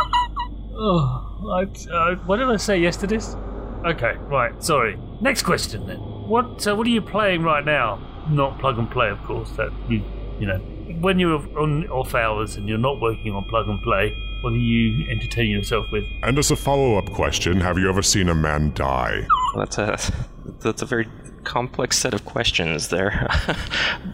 Oh, I, uh, what did I say yesterday? Okay, right. Sorry. Next question then. What uh, What are you playing right now? Not plug and play, of course. That you you know when you're on off hours and you're not working on plug and play. What are you entertaining yourself with? And as a follow up question, have you ever seen a man die? Well, that's a that's a very complex set of questions there.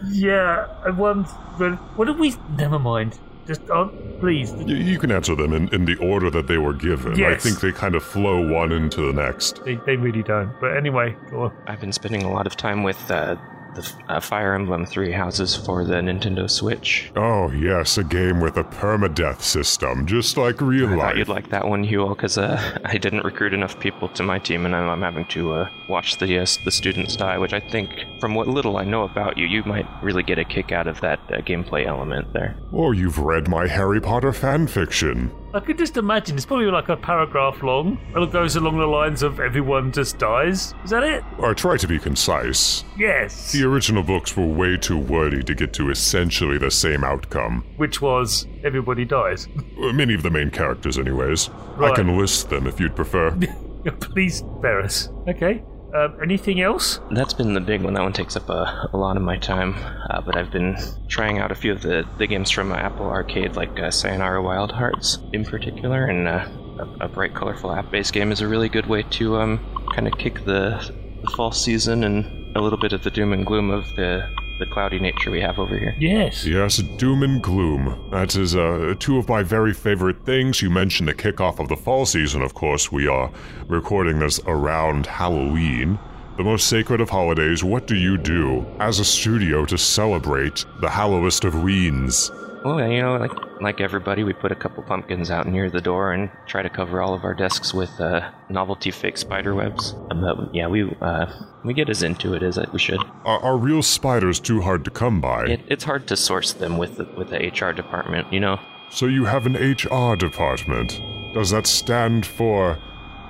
Yeah, I once. But what did we? Never mind. Just uh, please. Y- you can answer them in, in the order that they were given. Yes. I think they kind of flow one into the next. They, they really don't. But anyway, go on. I've been spending a lot of time with uh, the uh, Fire Emblem Three Houses for the Nintendo Switch. Oh, yes, a game with a permadeath system, just like real life. I thought you'd like that one, Huell, because uh, I didn't recruit enough people to my team, and I'm, I'm having to uh, watch the uh, the students die. Which I think, from what little I know about you, you might really get a kick out of that uh, gameplay element there. Or you've read my Harry Potter fanfiction. I could just imagine it's probably like a paragraph long, and it goes along the lines of "everyone just dies." Is that it? I try to be concise. Yes. The original books were way too wordy to get to essentially the same outcome. Which was everybody dies. Uh, Many of the main characters, anyways. I can list them if you'd prefer. Please Ferris. Okay. Um, anything else? That's been the big one. That one takes up a, a lot of my time. Uh, but I've been trying out a few of the, the games from uh, Apple Arcade, like uh, Sayonara Wild Hearts in particular, and uh, a, a bright, colorful app-based game is a really good way to um, kind of kick the, the fall season and a little bit of the doom and gloom of the the cloudy nature we have over here. Yes. Yes, doom and gloom. That is uh, two of my very favorite things. You mentioned the kickoff of the fall season, of course. We are recording this around Halloween. The most sacred of holidays, what do you do as a studio to celebrate the hallowest of weens? Well, you know, like like everybody, we put a couple pumpkins out near the door and try to cover all of our desks with uh, novelty fake spider webs. Um, but yeah, we uh, we get as into it as we should. Are, are real spiders too hard to come by? It, it's hard to source them with the, with the HR department, you know. So you have an HR department. Does that stand for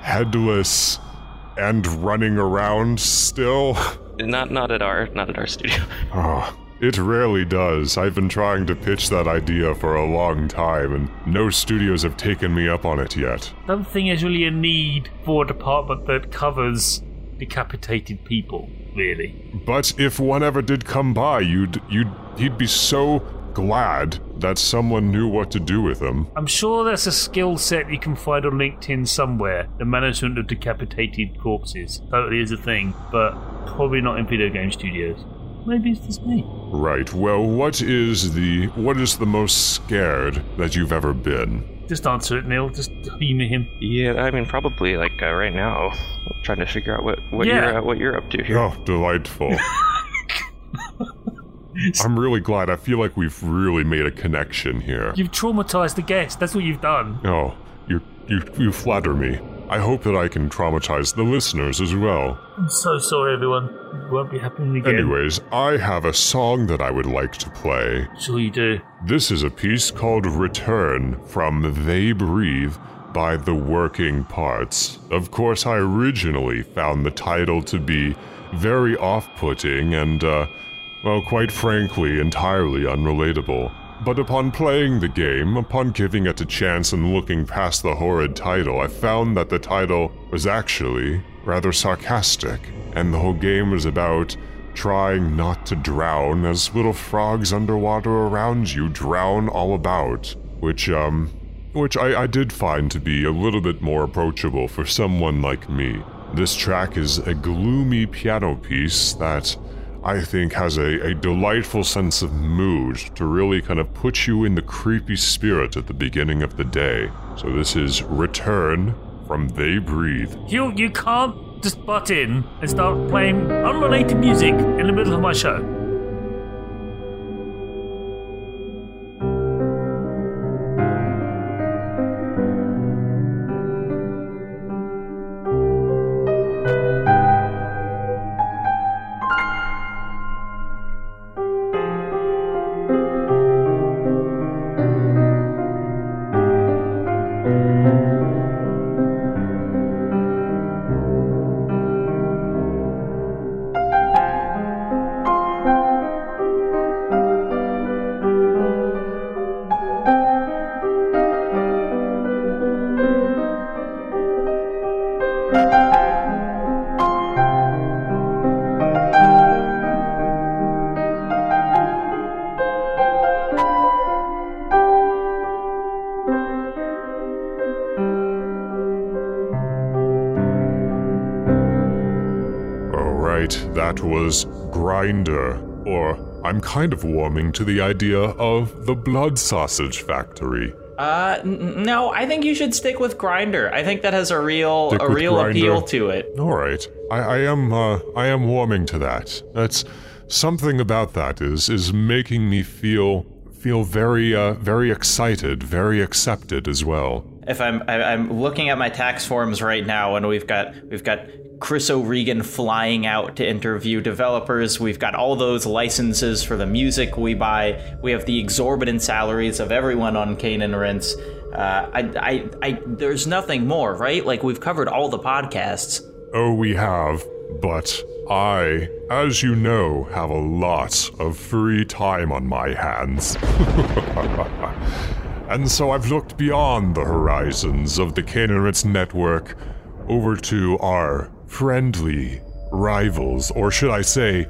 headless and running around still? Not not at our not at our studio. Oh, it rarely does. I've been trying to pitch that idea for a long time, and no studios have taken me up on it yet. Don't think there's really a need for a department that covers decapitated people, really. But if one ever did come by, you'd you'd he'd be so glad that someone knew what to do with him. I'm sure there's a skill set you can find on LinkedIn somewhere. The management of decapitated corpses totally is a thing, but probably not in video game studios. Maybe it's just me. Right. Well, what is the what is the most scared that you've ever been? Just answer it, Neil. Just humor him. Yeah, I mean, probably like uh, right now, trying to figure out what what Yeah. you're uh, what you're up to here. Oh, delightful. I'm really glad. I feel like we've really made a connection here. You've traumatized the guest. That's what you've done. Oh, you you you flatter me. I hope that I can traumatize the listeners as well. I'm so sorry, everyone. It won't be happening again. Anyways, I have a song that I would like to play. Sure you do. This is a piece called Return from They Breathe by The Working Parts. Of course, I originally found the title to be very off putting and, uh, well, quite frankly, entirely unrelatable. But upon playing the game, upon giving it a chance and looking past the horrid title, I found that the title was actually rather sarcastic, and the whole game was about trying not to drown as little frogs underwater around you drown all about. Which, um, which I, I did find to be a little bit more approachable for someone like me. This track is a gloomy piano piece that I think has a, a delightful sense of mood to really kind of put you in the creepy spirit at the beginning of the day. So this is Return from They Breathe. You you can't just butt in and start playing unrelated music in the middle of my show. Kind of warming to the idea of the Blood Sausage Factory. Uh, n- no, I think you should stick with Grinder. I think that has a real Stick a real Grindr. appeal to it. Alright, I, I am, uh, I am warming to that. That's something about that is, is making me feel, feel very, uh, very excited, very accepted as well. If I'm I'm looking at my tax forms right now, and we've got we've got Chris O'Regan flying out to interview developers. We've got all those licenses for the music we buy. We have the exorbitant salaries of everyone on Cane and Rinse. Uh, I, I, I, there's nothing more, right? Like we've covered all the podcasts. Oh, we have, but I, as you know, have a lot of free time on my hands. and so I've looked beyond the horizons of the Canaanite network over to our friendly rivals, or should I say,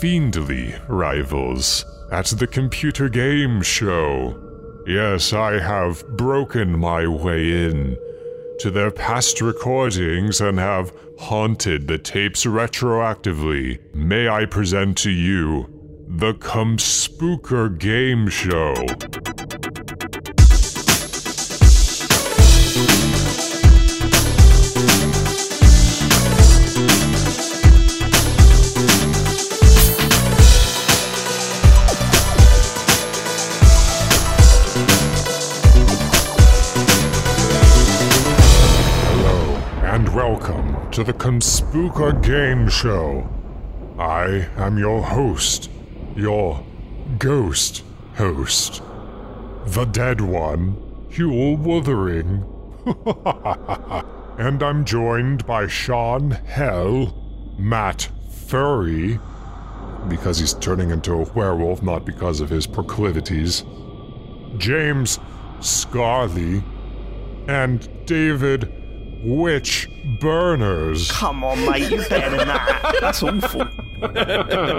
fiendly rivals, at the computer game show. Yes, I have broken my way in to their past recordings and have haunted the tapes retroactively, may I present to you the Come Spooker Game Show. To the Conspooker Game Show. I am your host, your ghost host, the dead one, Huell Wuthering. and I'm joined by Sean Hell, Matt Furry, because he's turning into a werewolf, not because of his proclivities, James Scarley, and David Witch Burners. Come on, mate, you better than that. That's awful.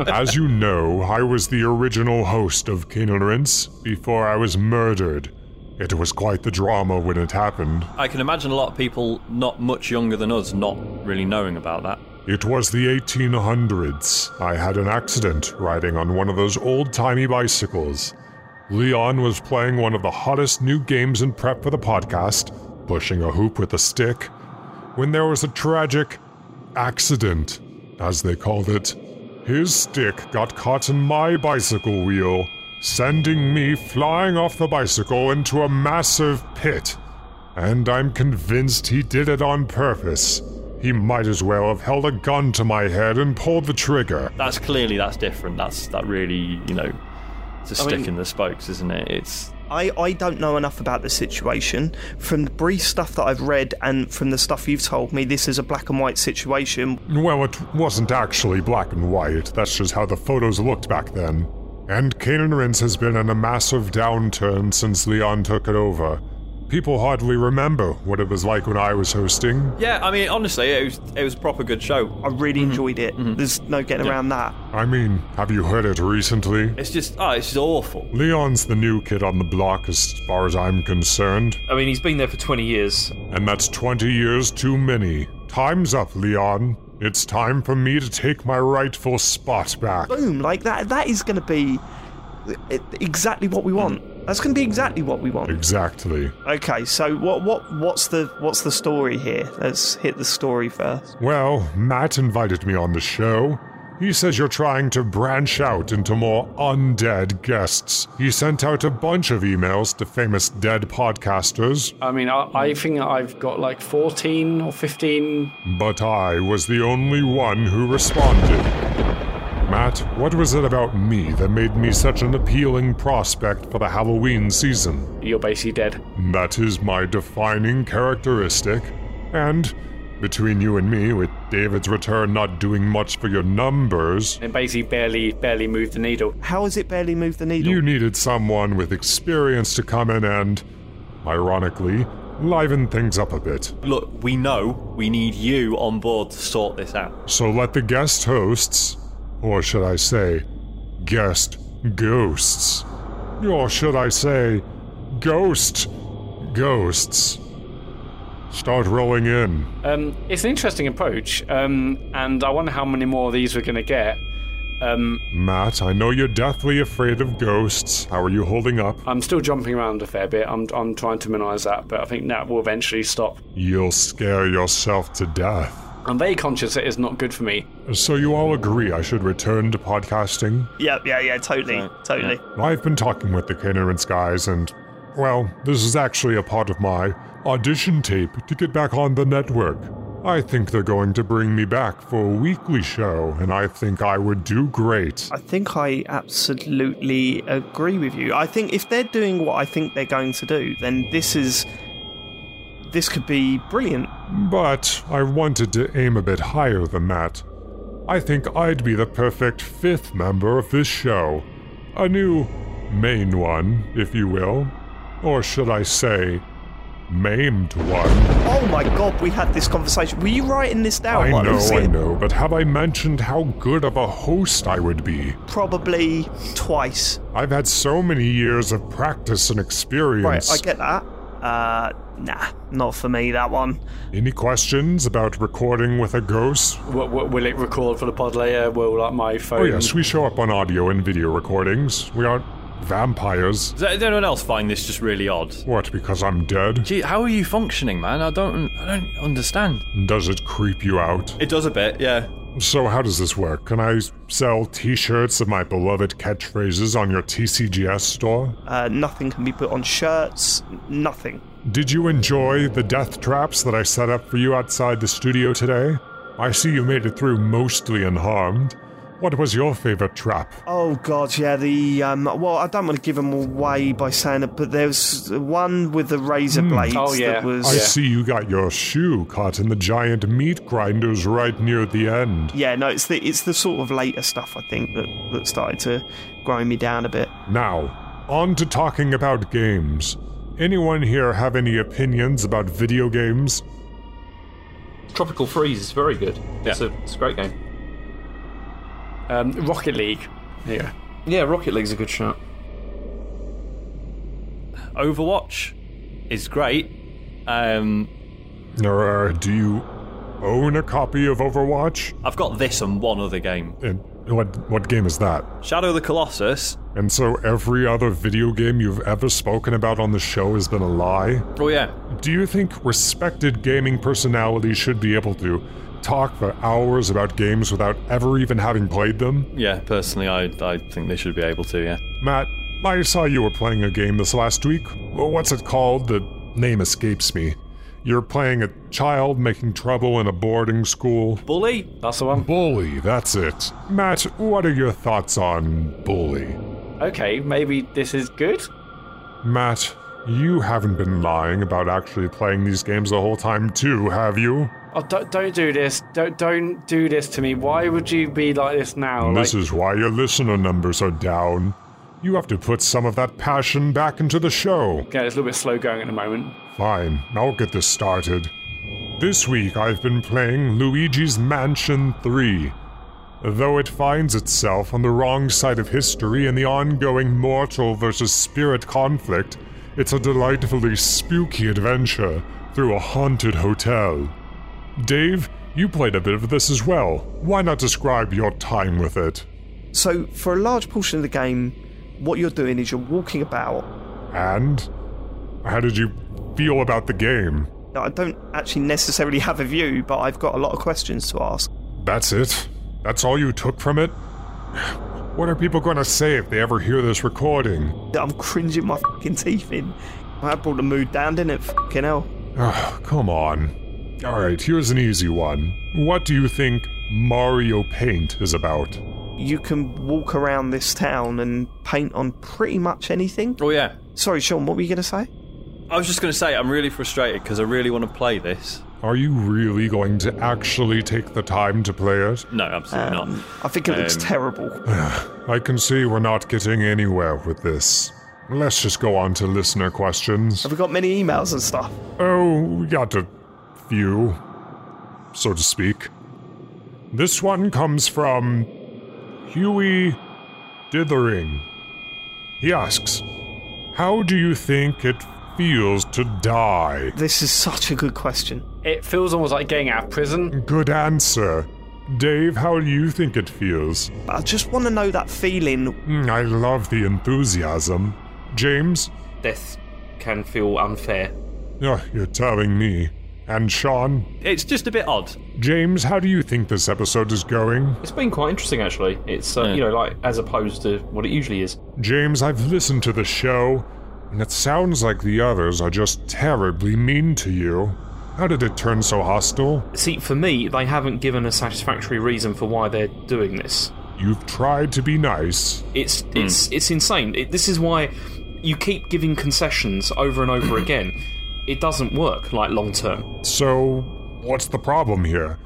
As you know, I was the original host of Rinse before I was murdered. It was quite the drama when it happened. I can imagine a lot of people not much younger than us not really knowing about that. It was the 1800s. I had an accident riding on one of those old timey bicycles. Leon was playing one of the hottest new games in prep for the podcast, pushing a hoop with a stick, when there was a tragic accident, as they called it. His stick got caught in my bicycle wheel, sending me flying off the bicycle into a massive pit. And I'm convinced he did it on purpose. He might as well have held a gun to my head and pulled the trigger. That's clearly that's different. That's that really you know, it's a I stick mean- in the spokes, isn't it? It's I, I don't know enough about the situation. From the brief stuff that I've read and from the stuff you've told me, this is a black and white situation. Well, it wasn't actually black and white. That's just how the photos looked back then. And Canaan has been in a massive downturn since Leon took it over. People hardly remember what it was like when I was hosting. yeah. I mean, honestly, it was it was a proper good show. I really mm-hmm. enjoyed it. Mm-hmm. There's no getting around that. I mean, have you heard it recently? It's just oh, it's just awful. Leon's the new kid on the block as far as I'm concerned, I mean, he's been there for 20 years. and that's 20 years too many. Time's up, Leon. It's time for me to take my rightful spot back. Boom, like that. That is going to be exactly what we want. That's going to be exactly what we want. Exactly. Okay, so what what what's the what's the story here? Let's hit the story first. Well, Matt invited me on the show. He says you're trying to branch out into more undead guests. He sent out a bunch of emails to famous dead podcasters, I mean, I, I think I've got like 14 or 15. but I was the only one who responded. Matt, what was it about me that made me such an appealing prospect for the Halloween season? You're basically dead. That is my defining characteristic. And between you and me, with David's return not doing much for your numbers, It basically barely, barely moved the needle. How has it barely moved the needle? You needed someone with experience to come in and, ironically, liven things up a bit. Look, we know we need you on board to sort this out. So let the guest hosts, or should I say, guest ghosts, or should I say, ghost ghosts, start rolling in. Um, it's an interesting approach, um, and I wonder how many more of these we're going to get. Um, Matt, I know you're deathly afraid of ghosts. How are you holding up? I'm still jumping around a fair bit. I'm, I'm trying to minimise that, but I think that will eventually stop. You'll scare yourself to death. I'm very conscious it is not good for me. So you all agree I should return to podcasting? Yeah, yeah, yeah, totally, totally. I've been talking with the Cane and Rinse guys, and, well, this is actually a part of my audition tape to get back on the network. I think they're going to bring me back for a weekly show, and I think I would do great. I think I absolutely agree with you. I think if they're doing what I think they're going to do, then this is this could be brilliant. But I wanted to aim a bit higher than that. I think I'd be the perfect fifth member of this show. A new main one, if you will. Or should I say, maimed one. Oh my god, we had this conversation. Were you writing this down? I know, I know, but have I mentioned how good of a host I would be? Probably twice. I've had so many years of practice and experience. Right, I get that. Uh, nah, not for me, that one. Any questions about recording with a ghost? W- w- will it record for the pod later? Will like my phone? Oh, yes, we show up on audio and video recordings. We aren't vampires. Does anyone else find this just really odd? What, because I'm dead? Gee, how are you functioning, man? I don't, I don't understand. Does it creep you out? It does a bit, yeah. So, how does this work? Can I sell t shirts of my beloved catchphrases on your TCGS store? Uh, nothing can be put on shirts. Nothing. Did you enjoy the death traps that I set up for you outside the studio today? I see you made it through mostly unharmed. What was your favorite trap? Oh god, yeah. The um, well, I don't want to give them away by saying it, but there's one with the razor blades Oh, yeah. that was. I see you got your shoe caught in the giant meat grinders right near the end. Yeah, no, it's the it's the sort of later stuff I think that that started to grind me down a bit. Now, on to talking about games. Anyone here have any opinions about video games? Tropical Freeze is very good. It's, a, it's a great game. Um, Rocket League. Yeah. Yeah, Rocket League's a good shot. Overwatch is great. Um, uh, do you own a copy of Overwatch? I've got this and one other game. And what what game is that? Shadow of the Colossus. And so every other video game you've ever spoken about on the show has been a lie? Oh yeah. Do you think respected gaming personalities should be able to talk for hours about games without ever even having played them? Yeah, personally, I I think they should be able to. Yeah. Matt, I saw you were playing a game this last week. What's it called? The name escapes me. You're playing a child making trouble in a boarding school. Bully. That's the one. Bully, that's it. Matt, what are your thoughts on Bully? Okay, maybe this is good. Matt, you haven't been lying about actually playing these games the whole time, too, have you? Oh, don't, don't do this. Don't don't do this to me. Why would you be like this now? This Like, is why your listener numbers are down. You have to put some of that passion back into the show. yeah, it's a little bit slow going at the moment. Fine, I'll get this started. This week I've been playing Luigi's Mansion 3. Though it finds itself on the wrong side of history in the ongoing mortal versus spirit conflict, it's a delightfully spooky adventure through a haunted hotel. Dave, you played a bit of this as well. Why not describe your time with it? So for a large portion of the game, what you're doing is you're walking about. And? How did you feel about the game? I don't actually necessarily have a view, but I've got a lot of questions to ask. That's it? That's all you took from it? What are people going to say if they ever hear this recording? I'm cringing my fucking teeth in. That brought the mood down, didn't it? Fucking hell. Oh, come on. Alright, here's an easy one. What do you think Mario Paint is about? You can walk around this town and paint on pretty much anything. Oh yeah. Sorry, Sean, what were you going to say? I was just going to say I'm really frustrated because I really want to play this. Are you really going to actually take the time to play it? No, absolutely Um, not. I think it looks Um, terrible. I can see we're not getting anywhere with this. Let's just go on to listener questions. Have we got many emails and stuff? Oh, we got a few, so to speak. This one comes from Huey Dithering. He asks, How do you think it feels to die? This is such a good question. It feels almost like getting out of prison. Good answer. Dave, how do you think it feels? I just want to know that feeling. Mm, I love the enthusiasm. James? Death can feel unfair. Oh, you're telling me. And Sean? It's just a bit odd. James, how do you think this episode is going? It's been quite interesting, actually. It's, uh, Yeah. you know, like, as opposed to what it usually is. James, I've listened to the show, and it sounds like the others are just terribly mean to you. How did it turn so hostile? See, for me, they haven't given a satisfactory reason for why they're doing this. You've tried to be nice. It's it's it's insane. It, this is why you keep giving concessions over and over again. It doesn't work like long term. So, what's the problem here?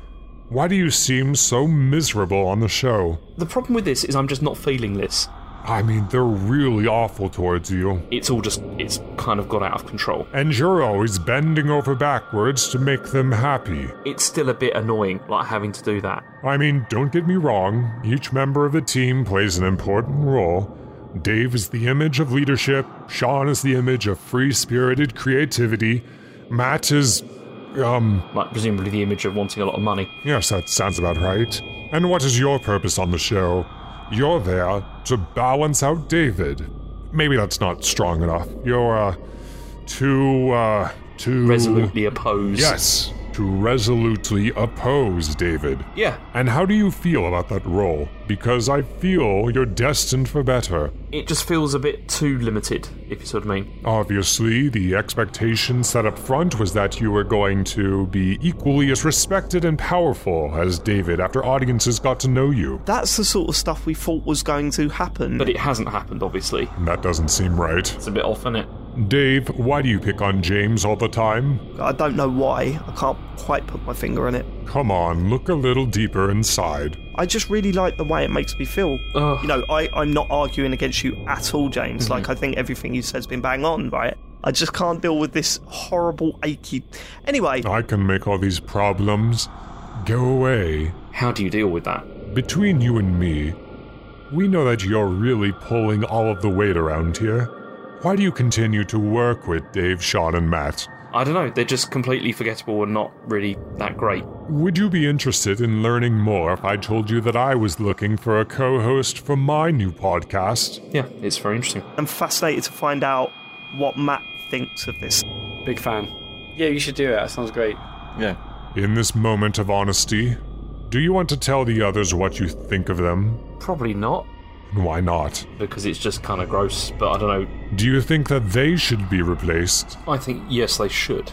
Why do you seem so miserable on the show? The problem with this is I'm just not feeling this. I mean, they're really awful towards you. It's all just it's kind of got out of control. And you're always bending over backwards to make them happy. It's still a bit annoying, like having to do that. I mean, don't get me wrong, each member of the team plays an important role, Dave is the image of leadership, Sean is the image of free spirited creativity, Matt is. um. Presumably the image of wanting a lot of money. Yes, that sounds about right. And what is your purpose on the show? You're there to balance out David. Maybe that's not strong enough. You're, uh. too, uh. too. Resolutely oppose. Yes, to resolutely oppose David. Yeah. And how do you feel about that role? Because I feel you're destined for better. It just feels a bit too limited, if you sort of mean. Obviously, the expectation set up front was that you were going to be equally as respected and powerful as David after audiences got to know you. That's the sort of stuff we thought was going to happen. But it hasn't happened, obviously. That doesn't seem right. It's a bit off, isn't it? Dave, why do you pick on James all the time? I don't know why. I can't quite put my finger on it. Come on, look a little deeper inside. I just really like the way it makes me feel. You know, I, I'm not arguing against you at all, James. Mm-hmm. Like, I think everything you said's been bang on, right? I just can't deal with this horrible, achy. Anyway, I can make all these problems go away. How do you deal with that? Between you and me, we know that you're really pulling all of the weight around here. Why do you continue to work with Dave, Sean, and Matt? I don't know. They're just completely forgettable and not really that great. Would you be interested in learning more if I told you that I was looking for a co host for my new podcast? Yeah, it's very interesting. I'm fascinated to find out what Matt thinks of this. Big fan. Yeah, you should do it. That sounds great. Yeah. In this moment of honesty, do you want to tell the others what you think of them? Probably not, And why not? because it's just kind of gross, but I don't know. Do you think that they should be replaced? I think, yes, they should,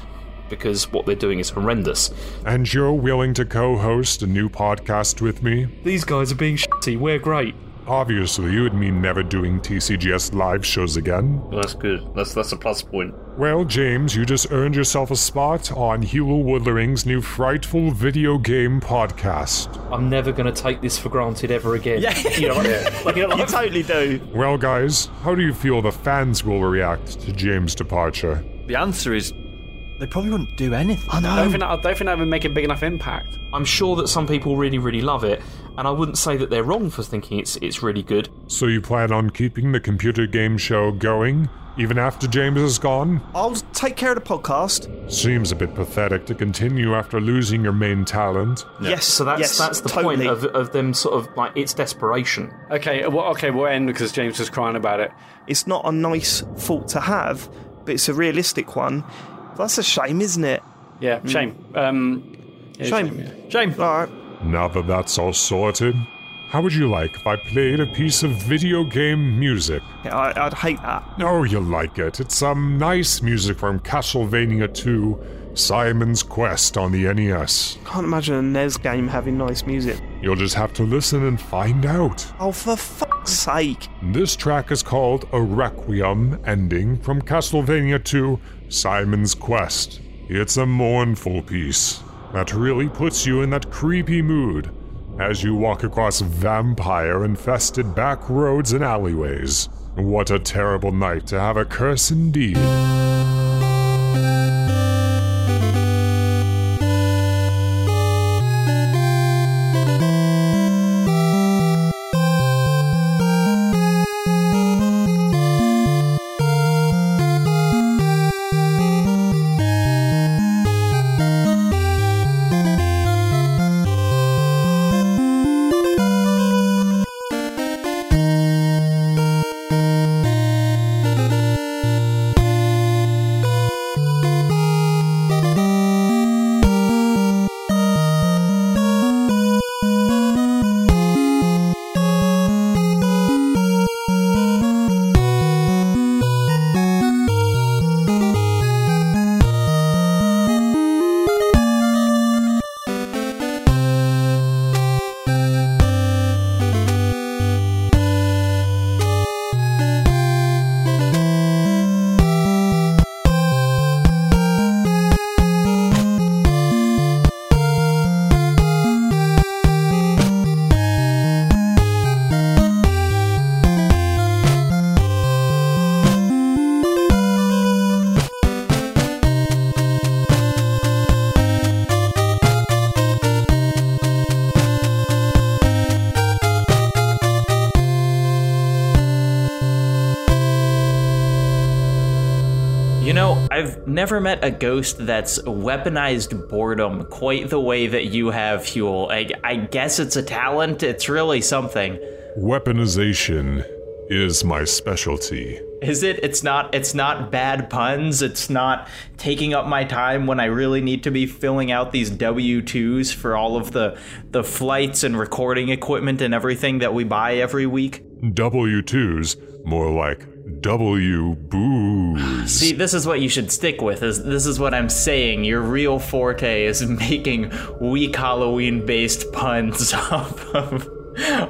because what they're doing is horrendous. And you're willing to co host a new podcast with me? These guys are being shitty. We're great. Obviously, it would mean never doing TCGS live shows again. Well, that's good. That's that's a plus point. Well, James, you just earned yourself a spot on Huell Wuthering's new Frightful Video Game Podcast. I'm never going to take this for granted ever again. Yeah. You know, like, like, You totally do. Well, guys, how do you feel the fans will react to James' departure? The answer is they probably wouldn't do anything. I I know. don't think that, I don't think that would make a big enough impact. I'm sure that some people really, really love it, and I wouldn't say that they're wrong for thinking it's it's really good. So you plan on keeping the computer game show going, even after James is gone? I'll take care of the podcast. Seems a bit pathetic to continue after losing your main talent. Yes, So that's yes, that's the totally. point of, of them sort of like it's desperation. Okay, uh, well, okay, we'll end because James was crying about it. It's not a nice thought to have, but it's a realistic one. That's a shame, isn't it? Yeah, shame. Um, yeah, Shame. yeah. Shame. All right. Now that that's all sorted, how would you like if I played a piece of video game music? Yeah, I, I'd hate that. Oh, you'll like it. It's some nice music from Castlevania 2 Simon's Quest on the NES. Can't imagine a NES game having nice music. You'll just have to listen and find out. Oh, for fuck's sake. This track is called A Requiem Ending from Castlevania 2 Simon's Quest. It's a mournful piece that really puts you in that creepy mood as you walk across vampire infested back roads and alleyways. What a terrible night to have a curse indeed. Never met a ghost that's weaponized boredom quite the way that you have, Huell. I, I guess it's a talent. It's really something. Weaponization is my specialty. Is it? It's not. It's not bad puns. It's not taking up my time when I really need to be filling out these W twos for all of the the flights and recording equipment and everything that we buy every week. W2s, more like W booze. See, this is what you should stick with. Is this is what I'm saying? Your real forte is making weak Halloween based puns off of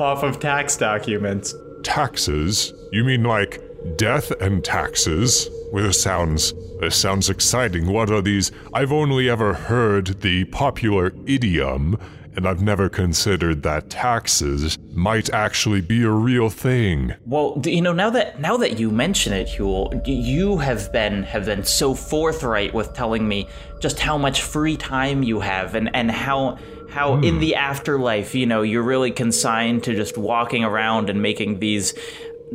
off of tax documents. Taxes? You mean like death and taxes? Well, this sounds this sounds exciting. What are these? I've only ever heard the popular idiom, and I've never considered that taxes might actually be a real thing. Well, you know, now that now that you mention it, Huell, you have been have been so forthright with telling me just how much free time you have, and and how how in the afterlife, you know, you're really consigned to just walking around and making these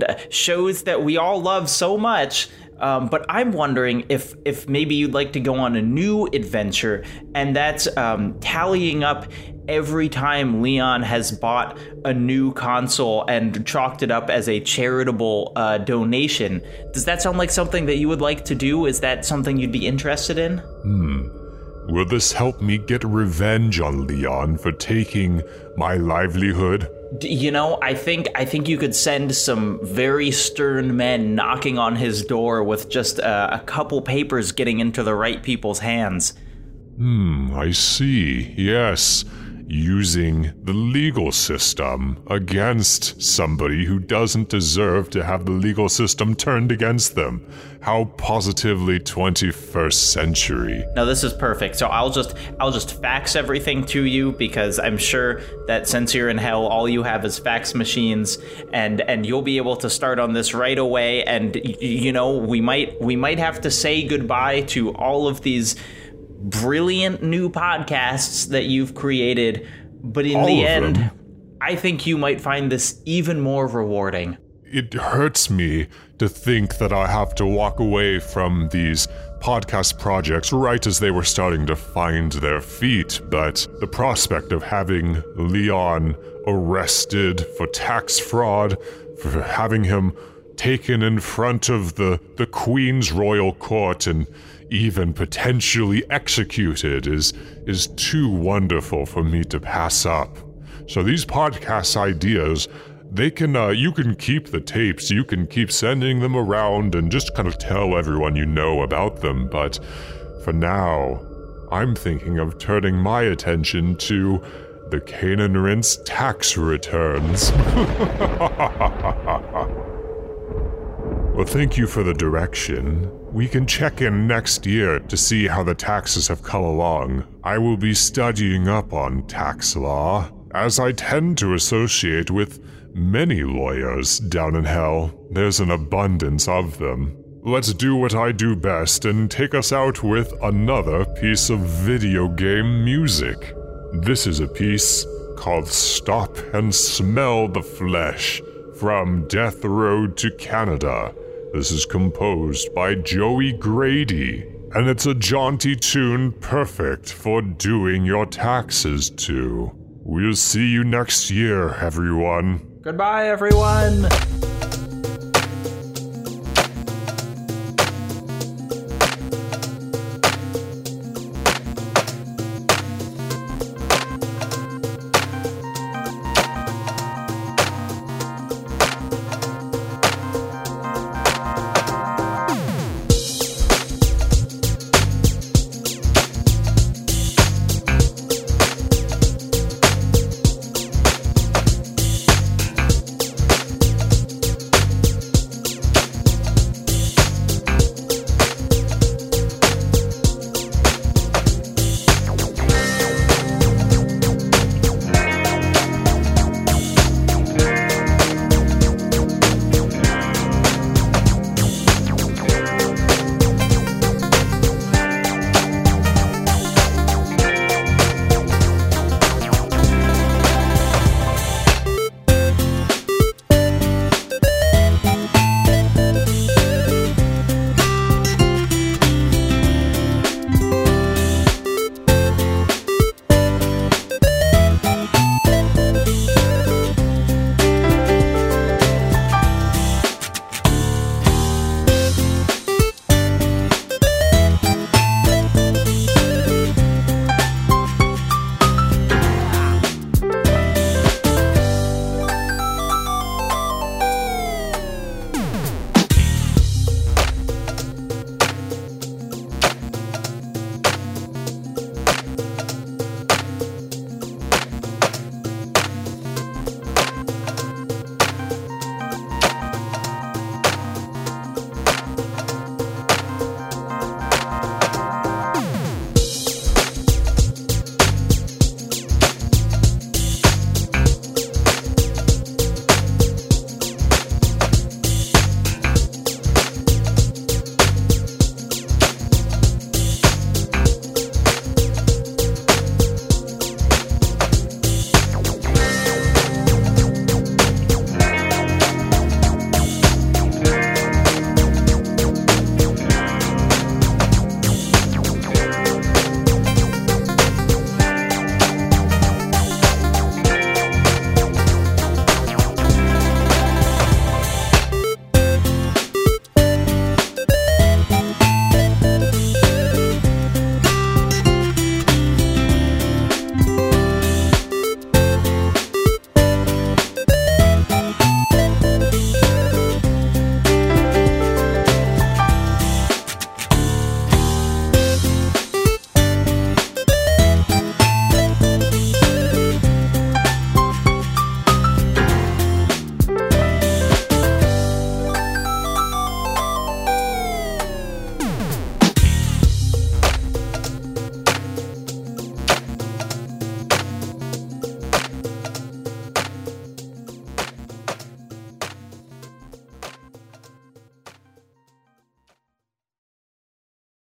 uh, shows that we all love so much. Um, but I'm wondering if if maybe you'd like to go on a new adventure, and that's um, tallying up every time Leon has bought a new console and chalked it up as a charitable uh, donation. Does that sound like something that you would like to do? Is that something you'd be interested in? Hmm. Will this help me get revenge on Leon for taking my livelihood? You know, I think I think you could send some very stern men knocking on his door with just a couple papers getting into the right people's hands. Hmm, I see. Yes. Using the legal system against somebody who doesn't deserve to have the legal system turned against them. How positively 21st century. Now this is perfect. So I'll just I'll just fax everything to you because I'm sure that since you're in hell, all you have is fax machines, and and you'll be able to start on this right away. And you know we might we might have to say goodbye to all of these brilliant new podcasts that you've created, but in All the end, them? I think you might find this even more rewarding. It hurts me to think that I have to walk away from these podcast projects right as they were starting to find their feet, but the prospect of having Leon arrested for tax fraud, for having him taken in front of the, the Queen's royal court and even potentially executed is is too wonderful for me to pass up. So these podcast ideas, they can uh, you can keep the tapes, you can keep sending them around and just kind of tell everyone you know about them, but for now, I'm thinking of turning my attention to the Cane and Rinse tax returns. Well, thank you for the direction. We can check in next year to see how the taxes have come along. I will be studying up on tax law, as I tend to associate with many lawyers down in hell. There's an abundance of them. Let's do what I do best and take us out with another piece of video game music. This is a piece called Stop and Smell the Flesh from Death Road to Canada. This is composed by Joey Grady, and it's a jaunty tune perfect for doing your taxes to. We'll see you next year, everyone. Goodbye, everyone.